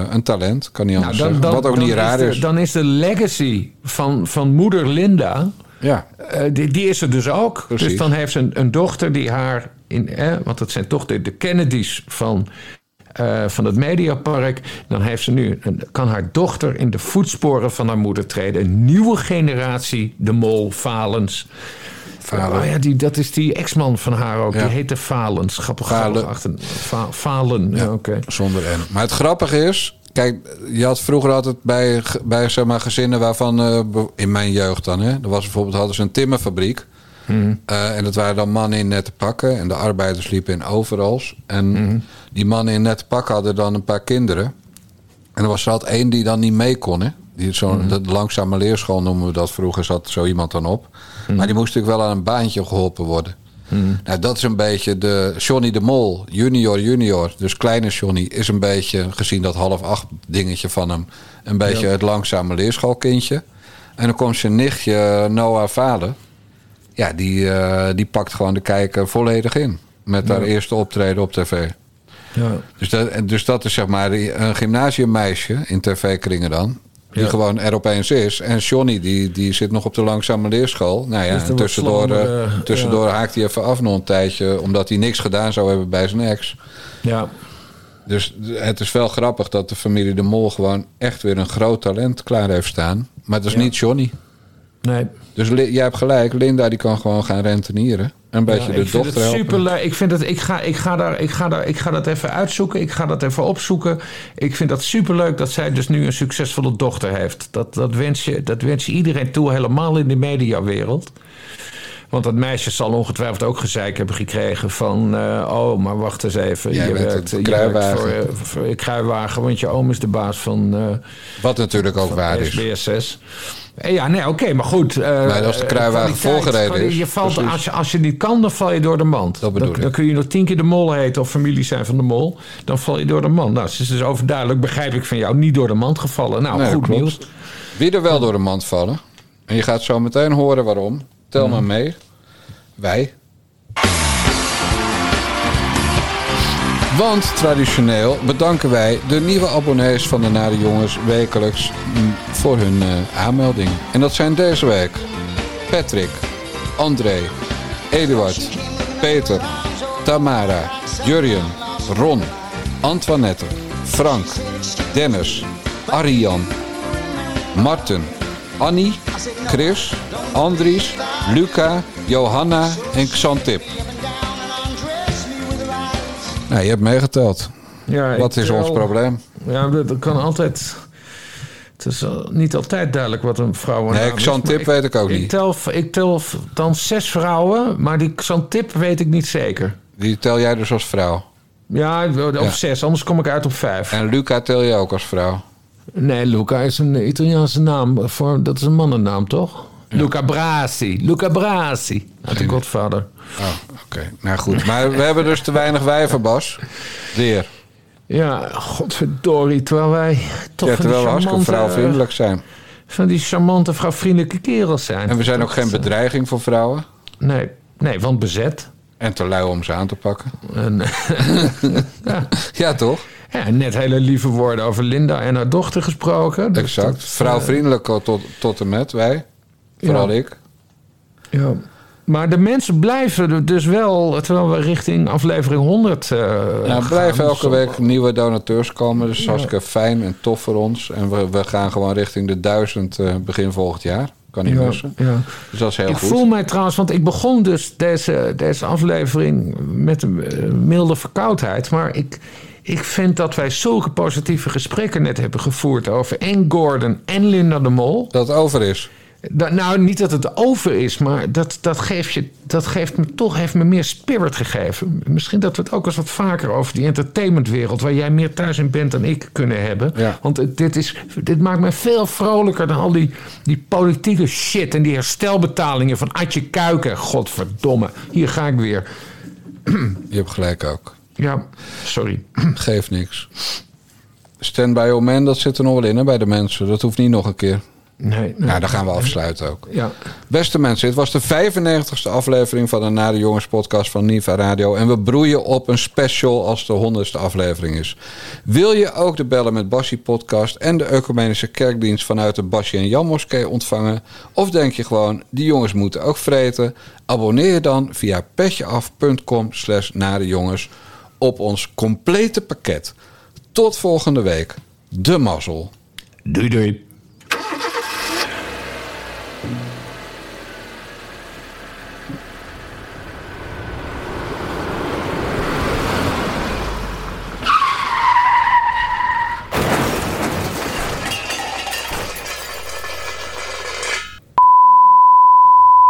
een talent. Kan niet Nou, anders zeggen. Wat ook niet raar de- is. Dan is de legacy van, van moeder Linda... Ja. die, die is er dus ook. Precies. Dus dan heeft ze een, een dochter die haar... In, eh, want dat zijn toch de, de Kennedys van... van het Mediapark. Dan heeft ze nu, een- kan haar dochter in de voetsporen van haar moeder treden. Een nieuwe generatie, de mol, Valens. Oh ja, die, dat is die ex-man van haar ook. Ja. Die heette Valens. Grappig. Valen. grappig achter, Va- Valen, ja, oké. Zonder N. Maar het grappige is... Kijk, je had vroeger altijd bij, bij zeg maar, gezinnen waarvan... eh, in mijn jeugd dan, hè. Er was bijvoorbeeld hadden ze een timmerfabriek. Eh, en dat waren dan mannen in nette pakken. En de arbeiders liepen in overals. En die mannen in nette pakken hadden dan een paar kinderen. En er was er altijd één die dan niet mee kon, hè. Die, zo, De langzame leerschool noemen we dat vroeger, zat zo iemand dan op. Maar die moest natuurlijk wel aan een baantje geholpen worden. Nou, dat is een beetje de Johnny de Mol, junior, junior. Dus kleine Johnny is een beetje, gezien dat half acht dingetje van hem, een beetje Ja. het langzame leerschoolkindje. En dan komt zijn nichtje Noah vader. Ja, die, eh, die pakt gewoon de kijker volledig in. Met haar Ja. eerste optreden op tv. Ja. Dus dat, dus dat is zeg maar een gymnasiummeisje in tv-kringen dan. Die Ja. gewoon er opeens is. En Johnny, die, die zit nog op de langzame leerschool. Nou ja, Dus tussendoor, eh, Vlaanderen, tussendoor ja. haakt hij even af nog een tijdje. Omdat hij niks gedaan zou hebben bij zijn ex. Ja. Dus het is wel grappig dat de familie De Mol gewoon echt weer een groot talent klaar heeft staan. Maar dat is Ja. niet Johnny. Nee. Dus jij hebt gelijk, Linda die kan gewoon gaan rentenieren. Een beetje de dochter helpen. Super Ik vind het, ik ga, ik ga daar, ik ga daar, ik ga dat even uitzoeken. Ik ga dat even opzoeken. Ik vind dat superleuk dat zij dus nu een succesvolle dochter heeft. Dat, dat wens je, dat wens je iedereen toe, helemaal in de mediawereld. Want dat meisje zal ongetwijfeld ook gezeik hebben gekregen van... Eh, oh, maar wacht eens even. Je werkt, je kruiwagen. Werkt eh, voor, kruiwagen, want je oom is de baas van... Eh, Wat natuurlijk ook waar is. SBS6. Ja, nee, oké, maar goed. eh, Maar als de eh, kruiwagen volgereden is, Je valt, precies. als, je, als je niet kan, dan val je door de mand. Dat bedoel dan, ik. dan kun je nog tien keer de mol heten of familie zijn van de mol. Dan val je door de mand. Nou, het is dus overduidelijk, begrijp ik van jou, niet door de mand gevallen. Nou, Nee, goed klopt. nieuws. Wie er wel door de mand vallen. En je gaat zo meteen horen waarom. Tel maar mee. Wij. Want traditioneel bedanken wij de nieuwe abonnees van de Nare Jongens wekelijks mm, voor hun eh, aanmelding. En dat zijn deze week Patrick, André, Eduard, Peter, Tamara, Jurjen, Ron, Antoinette, Frank, Dennis, Arian, Marten, Annie, Chris, Andries, Luca, Johanna en Xantip. Nou, je hebt meegeteld. Ja, Wat is tel- ons probleem? Ja, dat, kan altijd... Het is niet altijd duidelijk wat een vrouw Nee, Xantip weet ik ook ik niet. Tel, ik tel dan zes vrouwen, maar die Xantip weet ik niet zeker. Die tel jij dus als vrouw. Ja, of Ja. zes, anders kom ik uit op vijf. En Luca tel je ook als vrouw. Nee, Luca is een Italiaanse naam. Voor, dat is een mannennaam, toch? Luca Brasi. Luca Brasi. Uit de Godfather. Oh, oké. Nou goed. Maar we hebben dus te weinig wijven, Bas. Weer. Ja, godverdorie. Terwijl wij toch Ja, terwijl we hartstikke vrouwvriendelijk zijn. van die charmante, vrouwvriendelijke kerels zijn. En we zijn ook geen bedreiging voor vrouwen. Nee, nee want bezet. En te lui om ze aan te pakken. En, (laughs) ja. Ja, toch? ja, net hele lieve woorden over Linda en haar dochter gesproken. Dus Exact. dat, Vrouwvriendelijk tot, tot en met wij. Vooral Ja. ik. Ja. Maar de mensen blijven dus wel, terwijl we richting aflevering 100 eh Ja, blijven elke week nieuwe donateurs komen. Dus Ja. hartstikke fijn en tof voor ons. En we, we gaan gewoon richting de duizend eh, begin volgend jaar. Kan niet Ja, missen. ja. Dus dat is heel ik goed. voel mij trouwens, want ik begon dus deze, deze aflevering met een eh, milde verkoudheid. Maar ik, ik vind dat wij zulke positieve gesprekken net hebben gevoerd over en Gordon en Linda de Mol. Dat het over is. Dat, nou, niet dat het over is, maar dat, dat, geeft je, dat geeft me toch heeft me meer spirit gegeven. Misschien dat we het ook eens wat vaker over die entertainmentwereld, waar jij meer thuis in bent dan ik, kunnen hebben. Ja. Want dit, is, dit maakt me veel vrolijker dan al die, die politieke shit en die herstelbetalingen van Adje Kuiken. Godverdomme, hier ga ik weer. Je hebt gelijk ook. Ja, sorry. Geeft niks. Stand by your man, dat zit er nog wel in hè, bij de mensen. Dat hoeft niet nog een keer. Nee, nee. Nou, dan gaan we afsluiten ook. Ja. Beste mensen, dit was de 95ste aflevering van de Nare Jongens podcast van Niva Radio. En we broeien op een special als de 100ste aflevering is. Wil je ook de Bellen met Bassie podcast en de Ecumenische Kerkdienst vanuit de Bassie en Jan Moskee ontvangen? Of denk je gewoon, die jongens moeten ook vreten? Abonneer je dan via petjeaf.com slash narejongens op ons complete pakket. Tot volgende week. De mazzel. Doei doei.